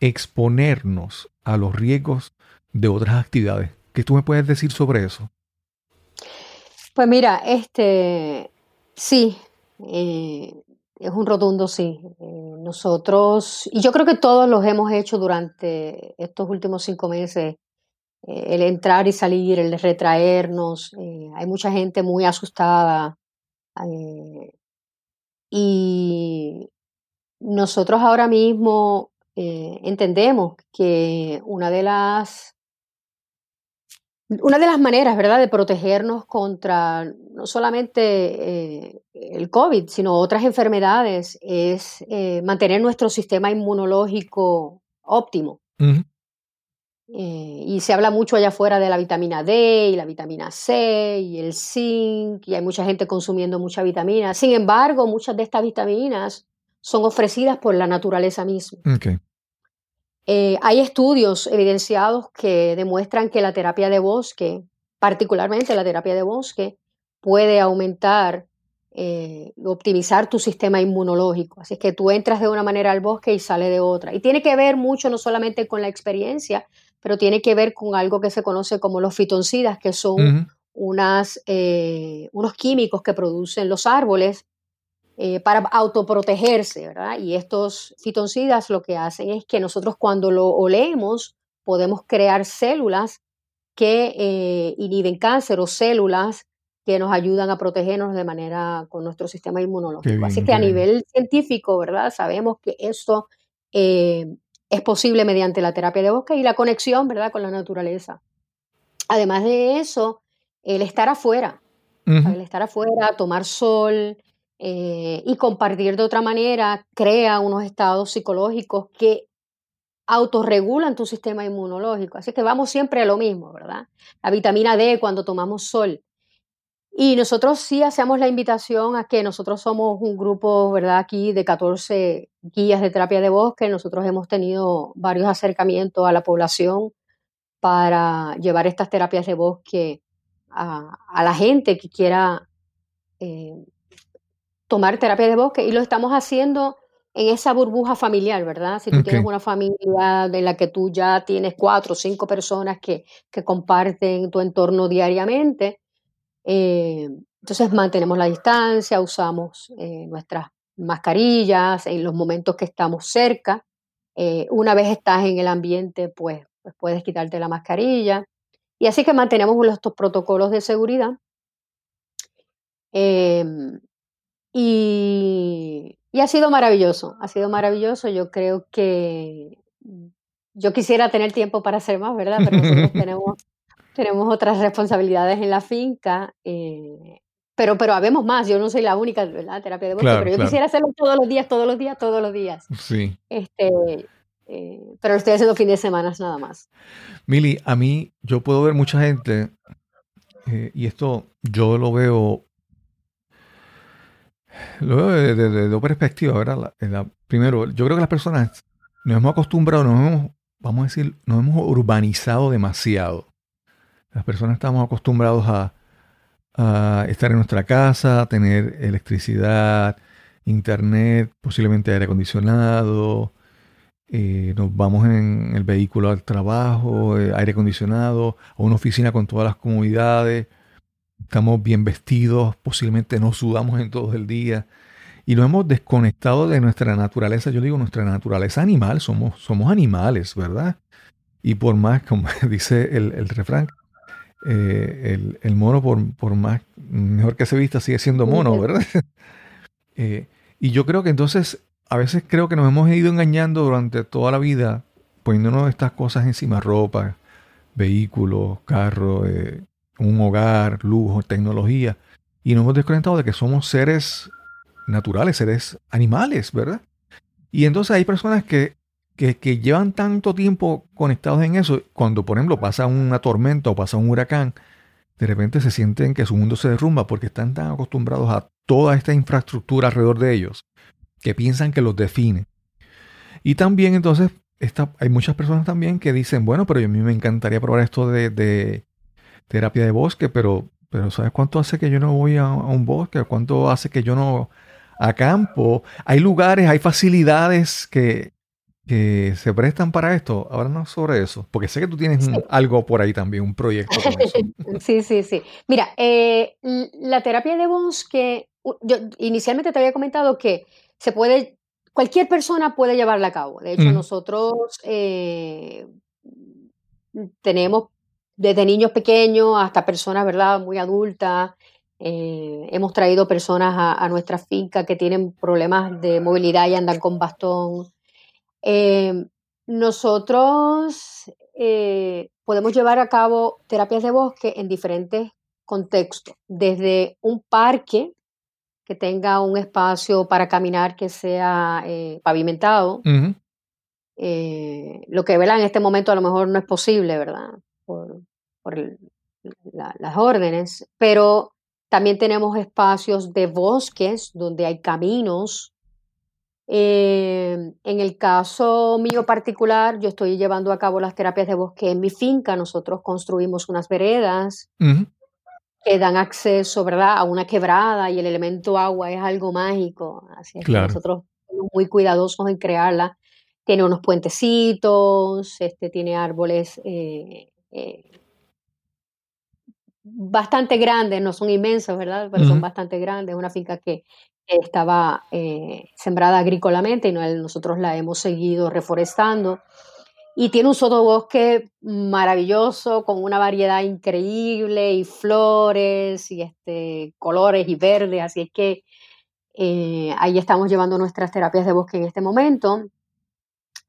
exponernos a los riesgos de otras actividades. ¿Qué tú me puedes decir sobre eso? Pues mira, este, sí, eh, es un rotundo sí. Eh, nosotros, y yo creo que todos los hemos hecho durante estos últimos cinco meses, eh, el entrar y salir, el retraernos. hay mucha gente muy asustada. y nosotros ahora mismo entendemos que una de las una de las maneras, ¿verdad?, de protegernos contra no solamente eh, el COVID, sino otras enfermedades, es eh, mantener nuestro sistema inmunológico óptimo. Eh, y se habla mucho allá afuera de la vitamina D y la vitamina C y el zinc, y hay mucha gente consumiendo mucha vitamina. Sin embargo, muchas de estas vitaminas son ofrecidas por la naturaleza misma. Eh, hay estudios evidenciados que demuestran que la terapia de bosque, particularmente la terapia de bosque, puede aumentar, eh, optimizar tu sistema inmunológico. Así es que tú entras de una manera al bosque y sale de otra. Y tiene que ver mucho no solamente con la experiencia, pero tiene que ver con algo que se conoce como los fitoncidas, que son unas, eh, unos químicos que producen los árboles eh, para autoprotegerse, ¿verdad? Y estos fitoncidas lo que hacen es que nosotros cuando lo olemos podemos crear células que eh, inhiben cáncer o células que nos ayudan a protegernos de manera con nuestro sistema inmunológico. Así que a nivel científico, ¿verdad? Sabemos que esto eh, es posible mediante la terapia de bosque y la conexión, ¿verdad? Con la naturaleza. Además de eso, el estar afuera, el estar afuera, tomar sol, eh, y compartir de otra manera crea unos estados psicológicos que autorregulan tu sistema inmunológico. Así que vamos siempre a lo mismo, ¿verdad? La vitamina D cuando tomamos sol. Y nosotros sí hacemos la invitación a que nosotros somos un grupo, ¿verdad? Aquí de 14 guías de terapia de bosque. Nosotros hemos tenido varios acercamientos a la población para llevar estas terapias de bosque a, la gente que quiera eh, tomar terapia de bosque y lo estamos haciendo en esa burbuja familiar, ¿verdad? Si tú tienes una familia de la que tú ya tienes cuatro o cinco personas que, que comparten tu entorno diariamente, eh, entonces mantenemos la distancia, usamos eh, nuestras mascarillas en los momentos que estamos cerca. Eh, una vez estás en el ambiente, pues, pues, puedes quitarte la mascarilla. Y así que mantenemos estos protocolos de seguridad. Y, y ha sido maravilloso, ha sido maravilloso. Yo creo que yo quisiera tener tiempo para hacer más, ¿verdad? Pero nosotros tenemos, tenemos otras responsabilidades en la finca. Eh, pero, pero habemos más, yo no soy la única, ¿verdad? Terapia de bosque, pero yo quisiera hacerlo todos los días, todos los días, todos los días. Sí. Este, eh, pero lo estoy haciendo fin de semana nada más. Mili, a mí, yo puedo ver mucha gente, eh, y esto yo lo veo, lo veo desde dos perspectivas, ¿verdad? primero, yo creo que las personas nos hemos acostumbrado, nos hemos, vamos a decir, nos hemos urbanizado demasiado. Las personas estamos acostumbrados a a estar en nuestra casa, tener electricidad, internet, posiblemente aire acondicionado. Eh, nos vamos en el vehículo al trabajo, eh, aire acondicionado, a una oficina con todas las comodidades. Estamos bien vestidos, posiblemente no sudamos en todo el día. Y nos hemos desconectado de nuestra naturaleza. Yo digo nuestra naturaleza animal, somos, somos animales, ¿verdad? Y por más, como dice el, el refrán, eh, el, mono, por, más mejor que se vista, sigue siendo mono, ¿verdad? Eh, y yo creo que entonces, a veces creo que nos hemos ido engañando durante toda la vida, poniéndonos estas cosas encima, ropa, vehículos, carros, eh, un hogar, lujo, tecnología, y nos hemos desconectado de que somos seres naturales, seres animales, ¿verdad? Y entonces hay personas que que, llevan tanto tiempo conectados en eso, cuando por ejemplo pasa una tormenta o pasa un huracán, de repente se sienten que su mundo se derrumba porque están tan acostumbrados a toda esta infraestructura alrededor de ellos que piensan que los define. Y también entonces hay muchas personas también que dicen, bueno, pero a mí me encantaría probar esto de, terapia de bosque, pero, pero ¿sabes cuánto hace que yo no voy a, a un bosque? ¿Cuánto hace que yo no a campo? Hay lugares, hay facilidades que, que se prestan para esto. Háblanos sobre eso, porque sé que tú tienes algo por ahí también, un proyecto. sí, sí, sí. Mira, eh, la terapia de bosque, yo inicialmente te había comentado que se puede, cualquier persona puede llevarla a cabo. De hecho, nosotros eh, tenemos desde niños pequeños hasta personas, ¿verdad?, muy adultas. Eh, hemos traído personas a, a nuestra finca que tienen problemas de movilidad y andan con bastón. Em, nosotros eh, podemos llevar a cabo terapias de bosque en diferentes contextos, desde un parque que tenga un espacio para caminar que sea eh, pavimentado, lo que en este momento a lo mejor no es posible, ¿verdad? Por, las órdenes, pero también tenemos espacios de bosques donde hay caminos eh, en el caso mío particular, yo estoy llevando a cabo las terapias de bosque en mi finca. Nosotros construimos unas veredas que dan acceso, ¿verdad?, a una quebrada y el elemento agua es algo mágico. Así es que nosotros somos muy cuidadosos en crearla. Tiene unos puentecitos, este, tiene árboles eh, eh, bastante grandes, no son inmensos, ¿verdad? Pero son bastante grandes. Una finca que estaba eh, sembrada agrícolamente y nosotros la hemos seguido reforestando. Y tiene un sotobosque maravilloso con una variedad increíble y flores y este, colores y verdes. Así es que eh, ahí estamos llevando nuestras terapias de bosque en este momento.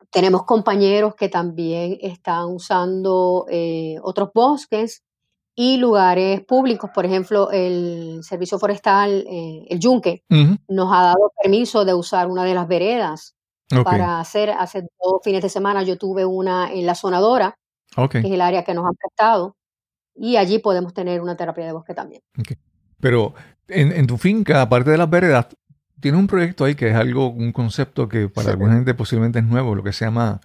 Tenemos compañeros que también están usando eh, otros bosques y lugares públicos, por ejemplo, el Servicio Forestal, eh, el Yunque, nos ha dado permiso de usar una de las veredas para hacer, hace dos fines de semana yo tuve una en la zona Dora, que es el área que nos han prestado, y allí podemos tener una terapia de bosque también. Pero en, tu finca, aparte de las veredas, tiene un proyecto ahí que es algo, un concepto que para alguna gente posiblemente es nuevo, lo que se llama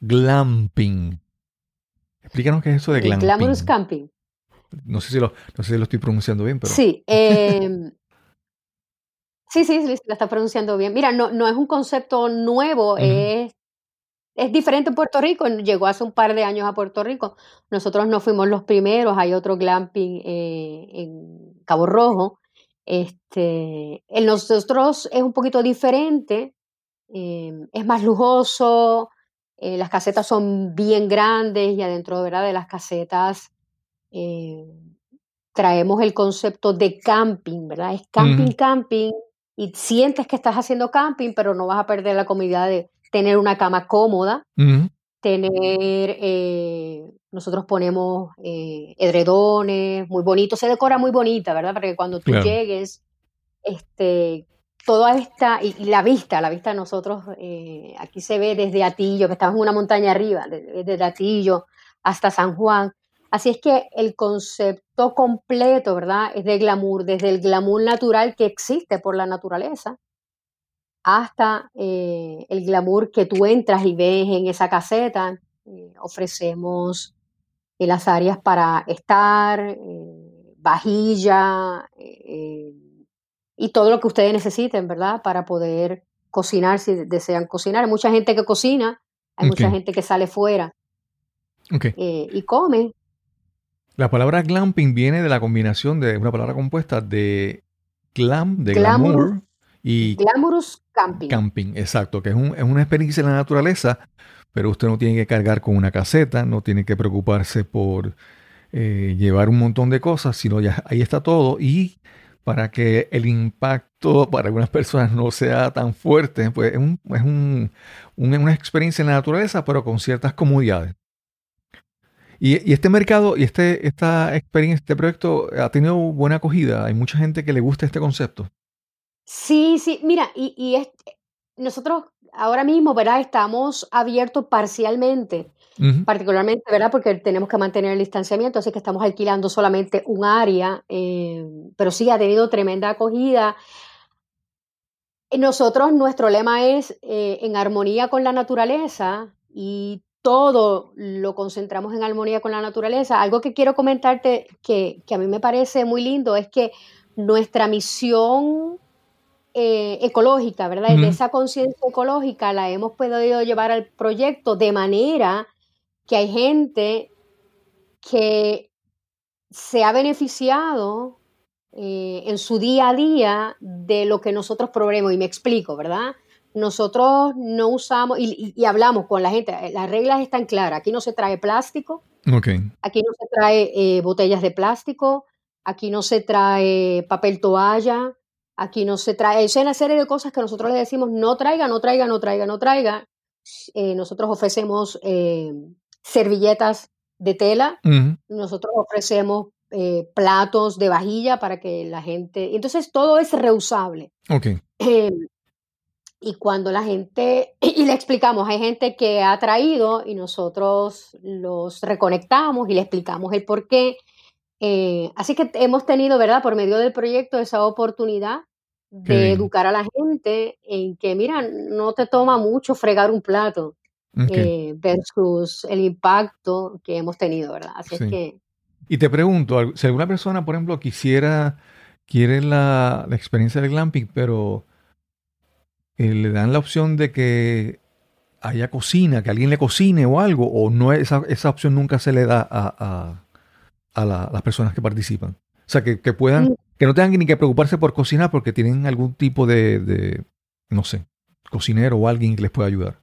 glamping. Explícanos qué es eso de glamping. Glamorous camping. No sé si lo, no sé si lo estoy pronunciando bien, pero... Sí, em, sí, sí, sí, lo está pronunciando bien. Mira, no, no es un concepto nuevo, es, es diferente en Puerto Rico, llegó hace un par de años a Puerto Rico. Nosotros no fuimos los primeros, hay otro glamping eh, en Cabo Rojo, Este, en nosotros es un poquito diferente, em, es más lujoso, eh, las casetas son bien grandes y adentro ¿verdad? de las casetas eh, traemos el concepto de camping, ¿verdad? Es camping, camping, y sientes que estás haciendo camping, pero no vas a perder la comodidad de tener una cama cómoda, tener, eh, nosotros ponemos eh, edredones muy bonitos, se decora muy bonita, ¿verdad? Para que cuando tú llegues, este, toda esta, y, la vista, la vista de nosotros, eh, aquí se ve desde Atillo, que estamos en una montaña arriba, desde Atillo hasta San Juan. Así es que el concepto completo, ¿verdad? Es de glamour, desde el glamour natural que existe por la naturaleza, hasta eh, el glamour que tú entras y ves en esa caseta. Eh, ofrecemos eh, las áreas para estar, vajilla y todo lo que ustedes necesiten, ¿verdad? Para poder cocinar si desean cocinar. Hay mucha gente que cocina, hay mucha gente que sale fuera y come. La palabra glamping viene de la combinación de una palabra compuesta de glam, de glamour y Glamorous camping. Camping, exacto, que es, una experiencia en la naturaleza, pero usted no tiene que cargar con una caseta, no tiene que preocuparse por eh, llevar un montón de cosas, sino ya ahí está todo. Y para que el impacto para algunas personas no sea tan fuerte, pues es, una experiencia en la naturaleza, pero con ciertas comodidades. Y, este mercado y este, esta experiencia, este proyecto ha tenido buena acogida. Hay mucha gente que le gusta este concepto. Sí, sí, mira, y, y nosotros ahora mismo, ¿verdad? Estamos abiertos parcialmente, particularmente, ¿verdad? Porque tenemos que mantener el distanciamiento, así que estamos alquilando solamente un área, eh, pero sí ha tenido tremenda acogida. Nosotros, nuestro lema es eh, en armonía con la naturaleza y todo lo concentramos en armonía con la naturaleza. Algo que quiero comentarte que, que a mí me parece muy lindo es que nuestra misión eh, ecológica, ¿verdad? De esa conciencia ecológica la hemos podido llevar al proyecto de manera que hay gente que se ha beneficiado eh, en su día a día de lo que nosotros proveemos. Y me explico, ¿verdad? Nosotros no usamos y, hablamos con la gente, las reglas están claras. Aquí no se trae plástico, aquí no se trae eh, botellas de plástico, aquí no se trae papel toalla, Aquí no se trae, es una serie de cosas que nosotros le decimos no traiga, no traiga, no traiga, no traiga. Eh, nosotros ofrecemos eh, servilletas de tela, nosotros ofrecemos eh, platos de vajilla para que la gente. Entonces todo es reusable. Okay. Y cuando la gente, y le explicamos, hay gente que ha traído y nosotros los reconectamos y le explicamos el por qué. así que hemos tenido, ¿verdad? Por medio del proyecto esa oportunidad de educar a la gente en que, mira, no te toma mucho fregar un plato eh, versus el impacto que hemos tenido, ¿verdad? Así es que... Y te pregunto, si alguna persona, por ejemplo, quisiera, quiere la, experiencia del glamping, pero eh, le dan la opción de que haya cocina, que alguien le cocine o algo, o no esa, esa opción nunca se le da a, a, las personas que participan. O sea, que, que puedan que no tengan ni que preocuparse por cocinar porque tienen algún tipo de, no sé, cocinero o alguien que les pueda ayudar.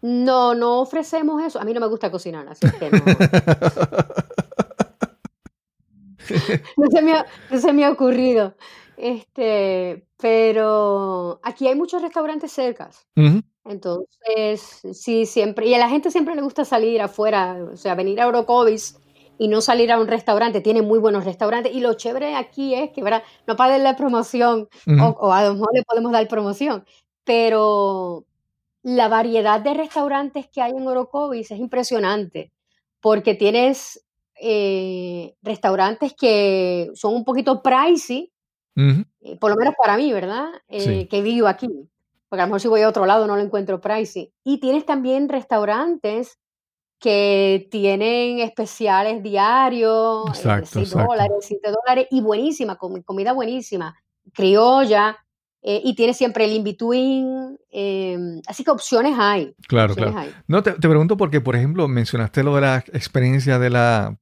No, no ofrecemos eso. A mí no me gusta cocinar, así que no. no, se me ha, ocurrido. Este, pero aquí hay muchos restaurantes cercas. Entonces, sí, siempre. Y a la gente siempre le gusta salir afuera, o sea, venir a Orocovis y no salir a un restaurante. Tiene muy buenos restaurantes. Y lo chévere aquí es que, ¿verdad? No para la promoción, o, a lo mejor le podemos dar promoción, pero la variedad de restaurantes que hay en Orocovis es impresionante, porque tienes eh, restaurantes que son un poquito pricey, eh, por lo menos para mí, ¿verdad? Eh, que vivo aquí. Porque a lo mejor si voy a otro lado no lo encuentro pricey. Y tienes también restaurantes que tienen especiales diarios, eh, exacto, 6 dólares, 7 dólares, y buenísima, comida buenísima, criolla, eh, y tiene siempre el in-between, em, así que opciones hay. Claro, claro. No, te, pregunto porque, por ejemplo, mencionaste lo de la experiencia de la,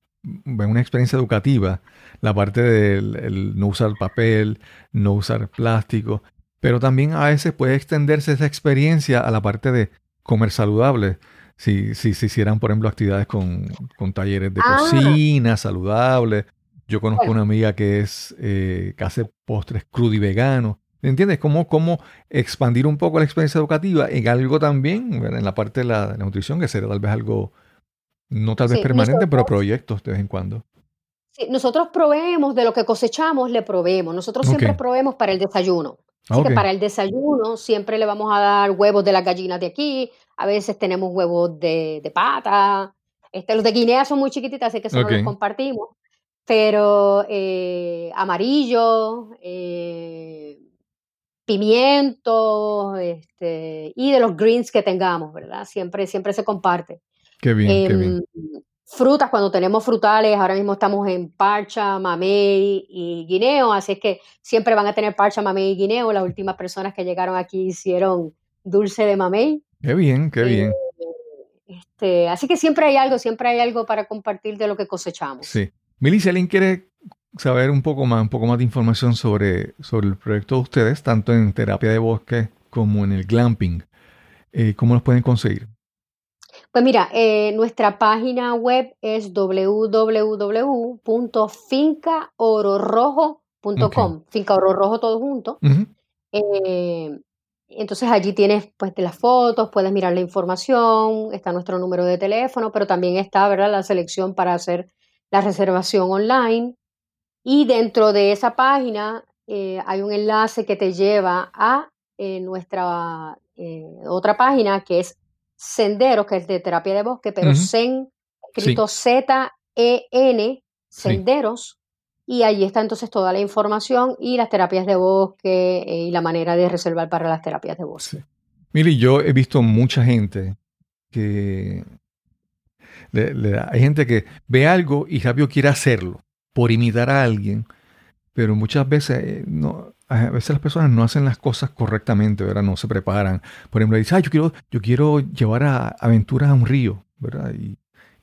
una experiencia educativa. La parte del no usar papel, no usar plástico, pero también a veces puede extenderse esa experiencia a la parte de comer saludable. Si, si se hicieran, por ejemplo, actividades con, talleres de Ah. cocina saludable. Yo conozco una amiga que es eh, que hace postres crudo y vegano. ¿Entiendes? Cómo, cómo expandir un poco la experiencia educativa en algo también, ¿verdad? en la parte de la, de la nutrición, que sería tal vez algo, no tal vez Sí, permanente, pero proyectos de vez en cuando. Sí, nosotros proveemos de lo que cosechamos, le proveemos. Nosotros siempre proveemos para el desayuno. Así Ok. que para el desayuno siempre le vamos a dar huevos de las gallinas de aquí. A veces tenemos huevos de, de pata. Este, los de Guinea son muy chiquititas, así que eso no los compartimos. Pero eh, amarillo, eh, pimientos, este, y de los greens que tengamos, ¿verdad? Siempre, siempre se comparte. Qué bien, qué bien. Frutas, cuando tenemos frutales, ahora mismo estamos en parcha, mamey y guineo, así es que siempre van a tener parcha, mamey y guineo. Las últimas personas que llegaron aquí hicieron dulce de mamey. Qué bien, qué Eh, bien. Este, así que siempre hay algo, siempre hay algo para compartir de lo que cosechamos. Sí. Mili, si alguien quiere saber un poco más, un poco más de información sobre, sobre el proyecto de ustedes, tanto en terapia de bosque como en el glamping, eh, ¿cómo los pueden conseguir? Pues mira, eh, nuestra página web es www.fincaororrojo.com, Finca Oro Rojo todo junto. Eh, entonces allí tienes pues de las fotos, puedes mirar la información, está nuestro número de teléfono, pero también está, ¿verdad? La selección para hacer la reservación online. Y dentro de esa página eh, hay un enlace que te lleva a eh, nuestra eh, otra página que es Senderos, que es de terapia de bosque, pero. Sen, escrito Z-E-N, Sí. Senderos. Y allí está entonces toda la información y las terapias de bosque eh, y la manera de reservar para las terapias de bosque. Sí. Mili, yo he visto mucha gente que le- le- hay gente que ve algo y rápido quiere hacerlo por imitar a alguien, pero muchas veces eh, no, a veces las personas no hacen las cosas correctamente, ¿verdad? No se preparan. Por ejemplo, dicen, ah, yo quiero, yo quiero llevar a aventuras a un río, ¿verdad? Y,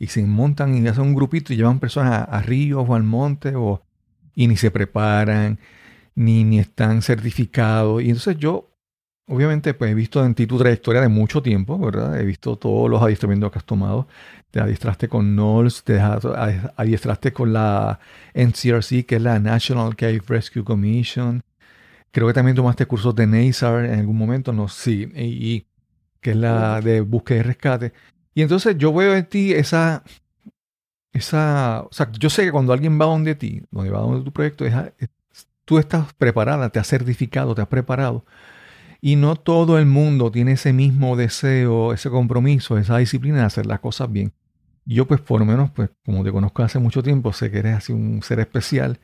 se montan y hacen un grupito y llevan personas a, a ríos o al monte o, y ni se preparan, ni, ni están certificados. Y entonces yo, obviamente, pues he visto en ti tu trayectoria de mucho tiempo, ¿verdad? He visto todos los adiestramientos que has tomado. Te adiestraste con NOLS, te adi- adiestraste con la NCRC, que es la National Cave Rescue Commission. Creo que también tomaste cursos de NASAR en algún momento, no, sí, y, que es la de búsqueda y rescate. Y entonces yo veo en ti esa, esa, o sea, yo sé que cuando alguien va donde ti, donde va donde tu proyecto, es, es- tú estás preparada, te has certificado, te has preparado. Y no todo el mundo tiene ese mismo deseo, ese compromiso, esa disciplina de hacer las cosas bien. Yo pues por lo menos, pues como te conozco hace mucho tiempo, sé que eres así un ser especial,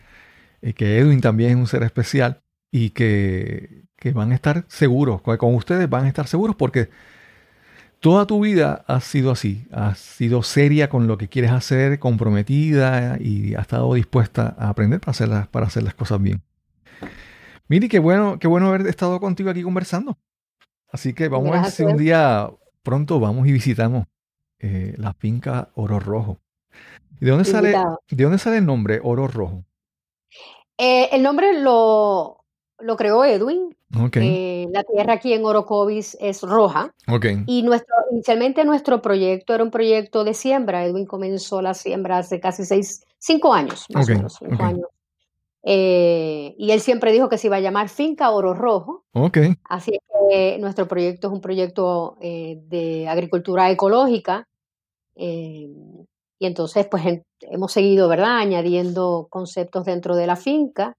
eh, que Edwin también es un ser especial y que, que van a estar seguros, con ustedes van a estar seguros porque toda tu vida has sido así, has sido seria con lo que quieres hacer, comprometida y has estado dispuesta a aprender para hacer las, para hacer las cosas bien. Miri, qué bueno, qué bueno haber estado contigo aquí conversando. Así que vamos a ver si un día pronto vamos y visitamos eh, la finca Oro Rojo. ¿Y de dónde sale, de dónde sale el nombre Oro Rojo? Eh, el nombre lo, lo creó Edwin. Ok, Eh, la tierra aquí en Orocovis es roja. ok, Y nuestro, inicialmente nuestro proyecto era un proyecto de siembra. Edwin comenzó la siembra hace casi seis, cinco años, más o menos, cinco años. Eh, y él siempre dijo que se iba a llamar Finca Oro Rojo. Así es que nuestro proyecto es un proyecto eh, de agricultura ecológica. y entonces, pues en- hemos seguido, ¿verdad?, añadiendo conceptos dentro de la finca.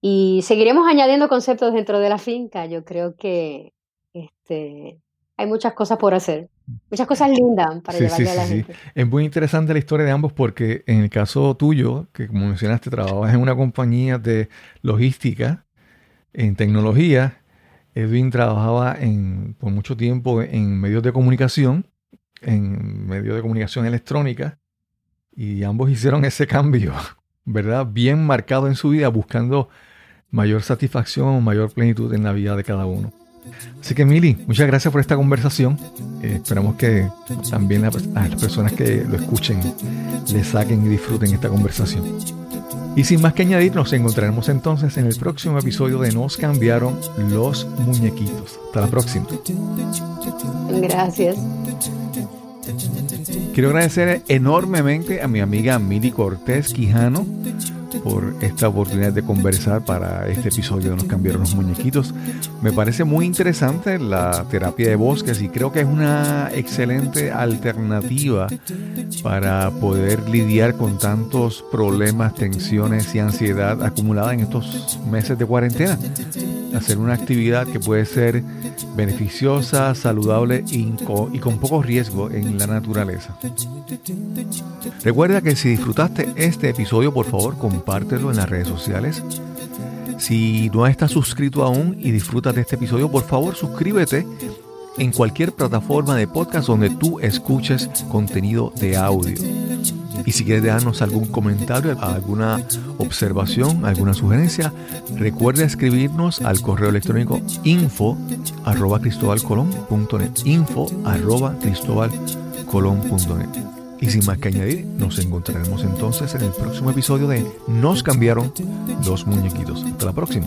Y seguiremos añadiendo conceptos dentro de la finca. Yo creo que este, hay muchas cosas por hacer, muchas cosas lindas para Sí, sí, llevarle a la sí, sí. gente. Es muy interesante la historia de ambos porque en el caso tuyo, que como mencionaste, trabajas en una compañía de logística, en tecnología. Edwin trabajaba en, por mucho tiempo en medios de comunicación, en medios de comunicación electrónica, y ambos hicieron ese cambio, ¿verdad? Bien marcado en su vida, buscando mayor satisfacción, mayor plenitud en la vida de cada uno. Así que, Mili, muchas gracias por esta conversación. Eh, esperamos que también la- a las personas que lo escuchen le saquen y disfruten esta conversación. Y sin más que añadir, nos encontraremos entonces en el próximo episodio de Nos cambiaron los muñequitos. Hasta la próxima. Gracias. Quiero agradecer enormemente a mi amiga Mili Cortés Quijano por esta oportunidad de conversar para este episodio de Nos cambiaron los muñequitos. Me parece muy interesante la terapia de bosques y creo que es una excelente alternativa para poder lidiar con tantos problemas, tensiones y ansiedad acumulada en estos meses de cuarentena. Hacer una actividad que puede ser beneficiosa, saludable y con poco riesgo en la naturaleza. Recuerda que si disfrutaste este episodio, por favor, compártelo en las redes sociales. Si no estás suscrito aún y disfrutas de este episodio, por favor, suscríbete en cualquier plataforma de podcast donde tú escuches contenido de audio. Y si quieres dejarnos algún comentario, alguna observación, alguna sugerencia, recuerda escribirnos al correo electrónico info arroba cristobalcolón.net info arroba cristobalcolón.net y sin más que añadir, nos encontraremos entonces en el próximo episodio de Nos cambiaron los muñequitos. Hasta la próxima.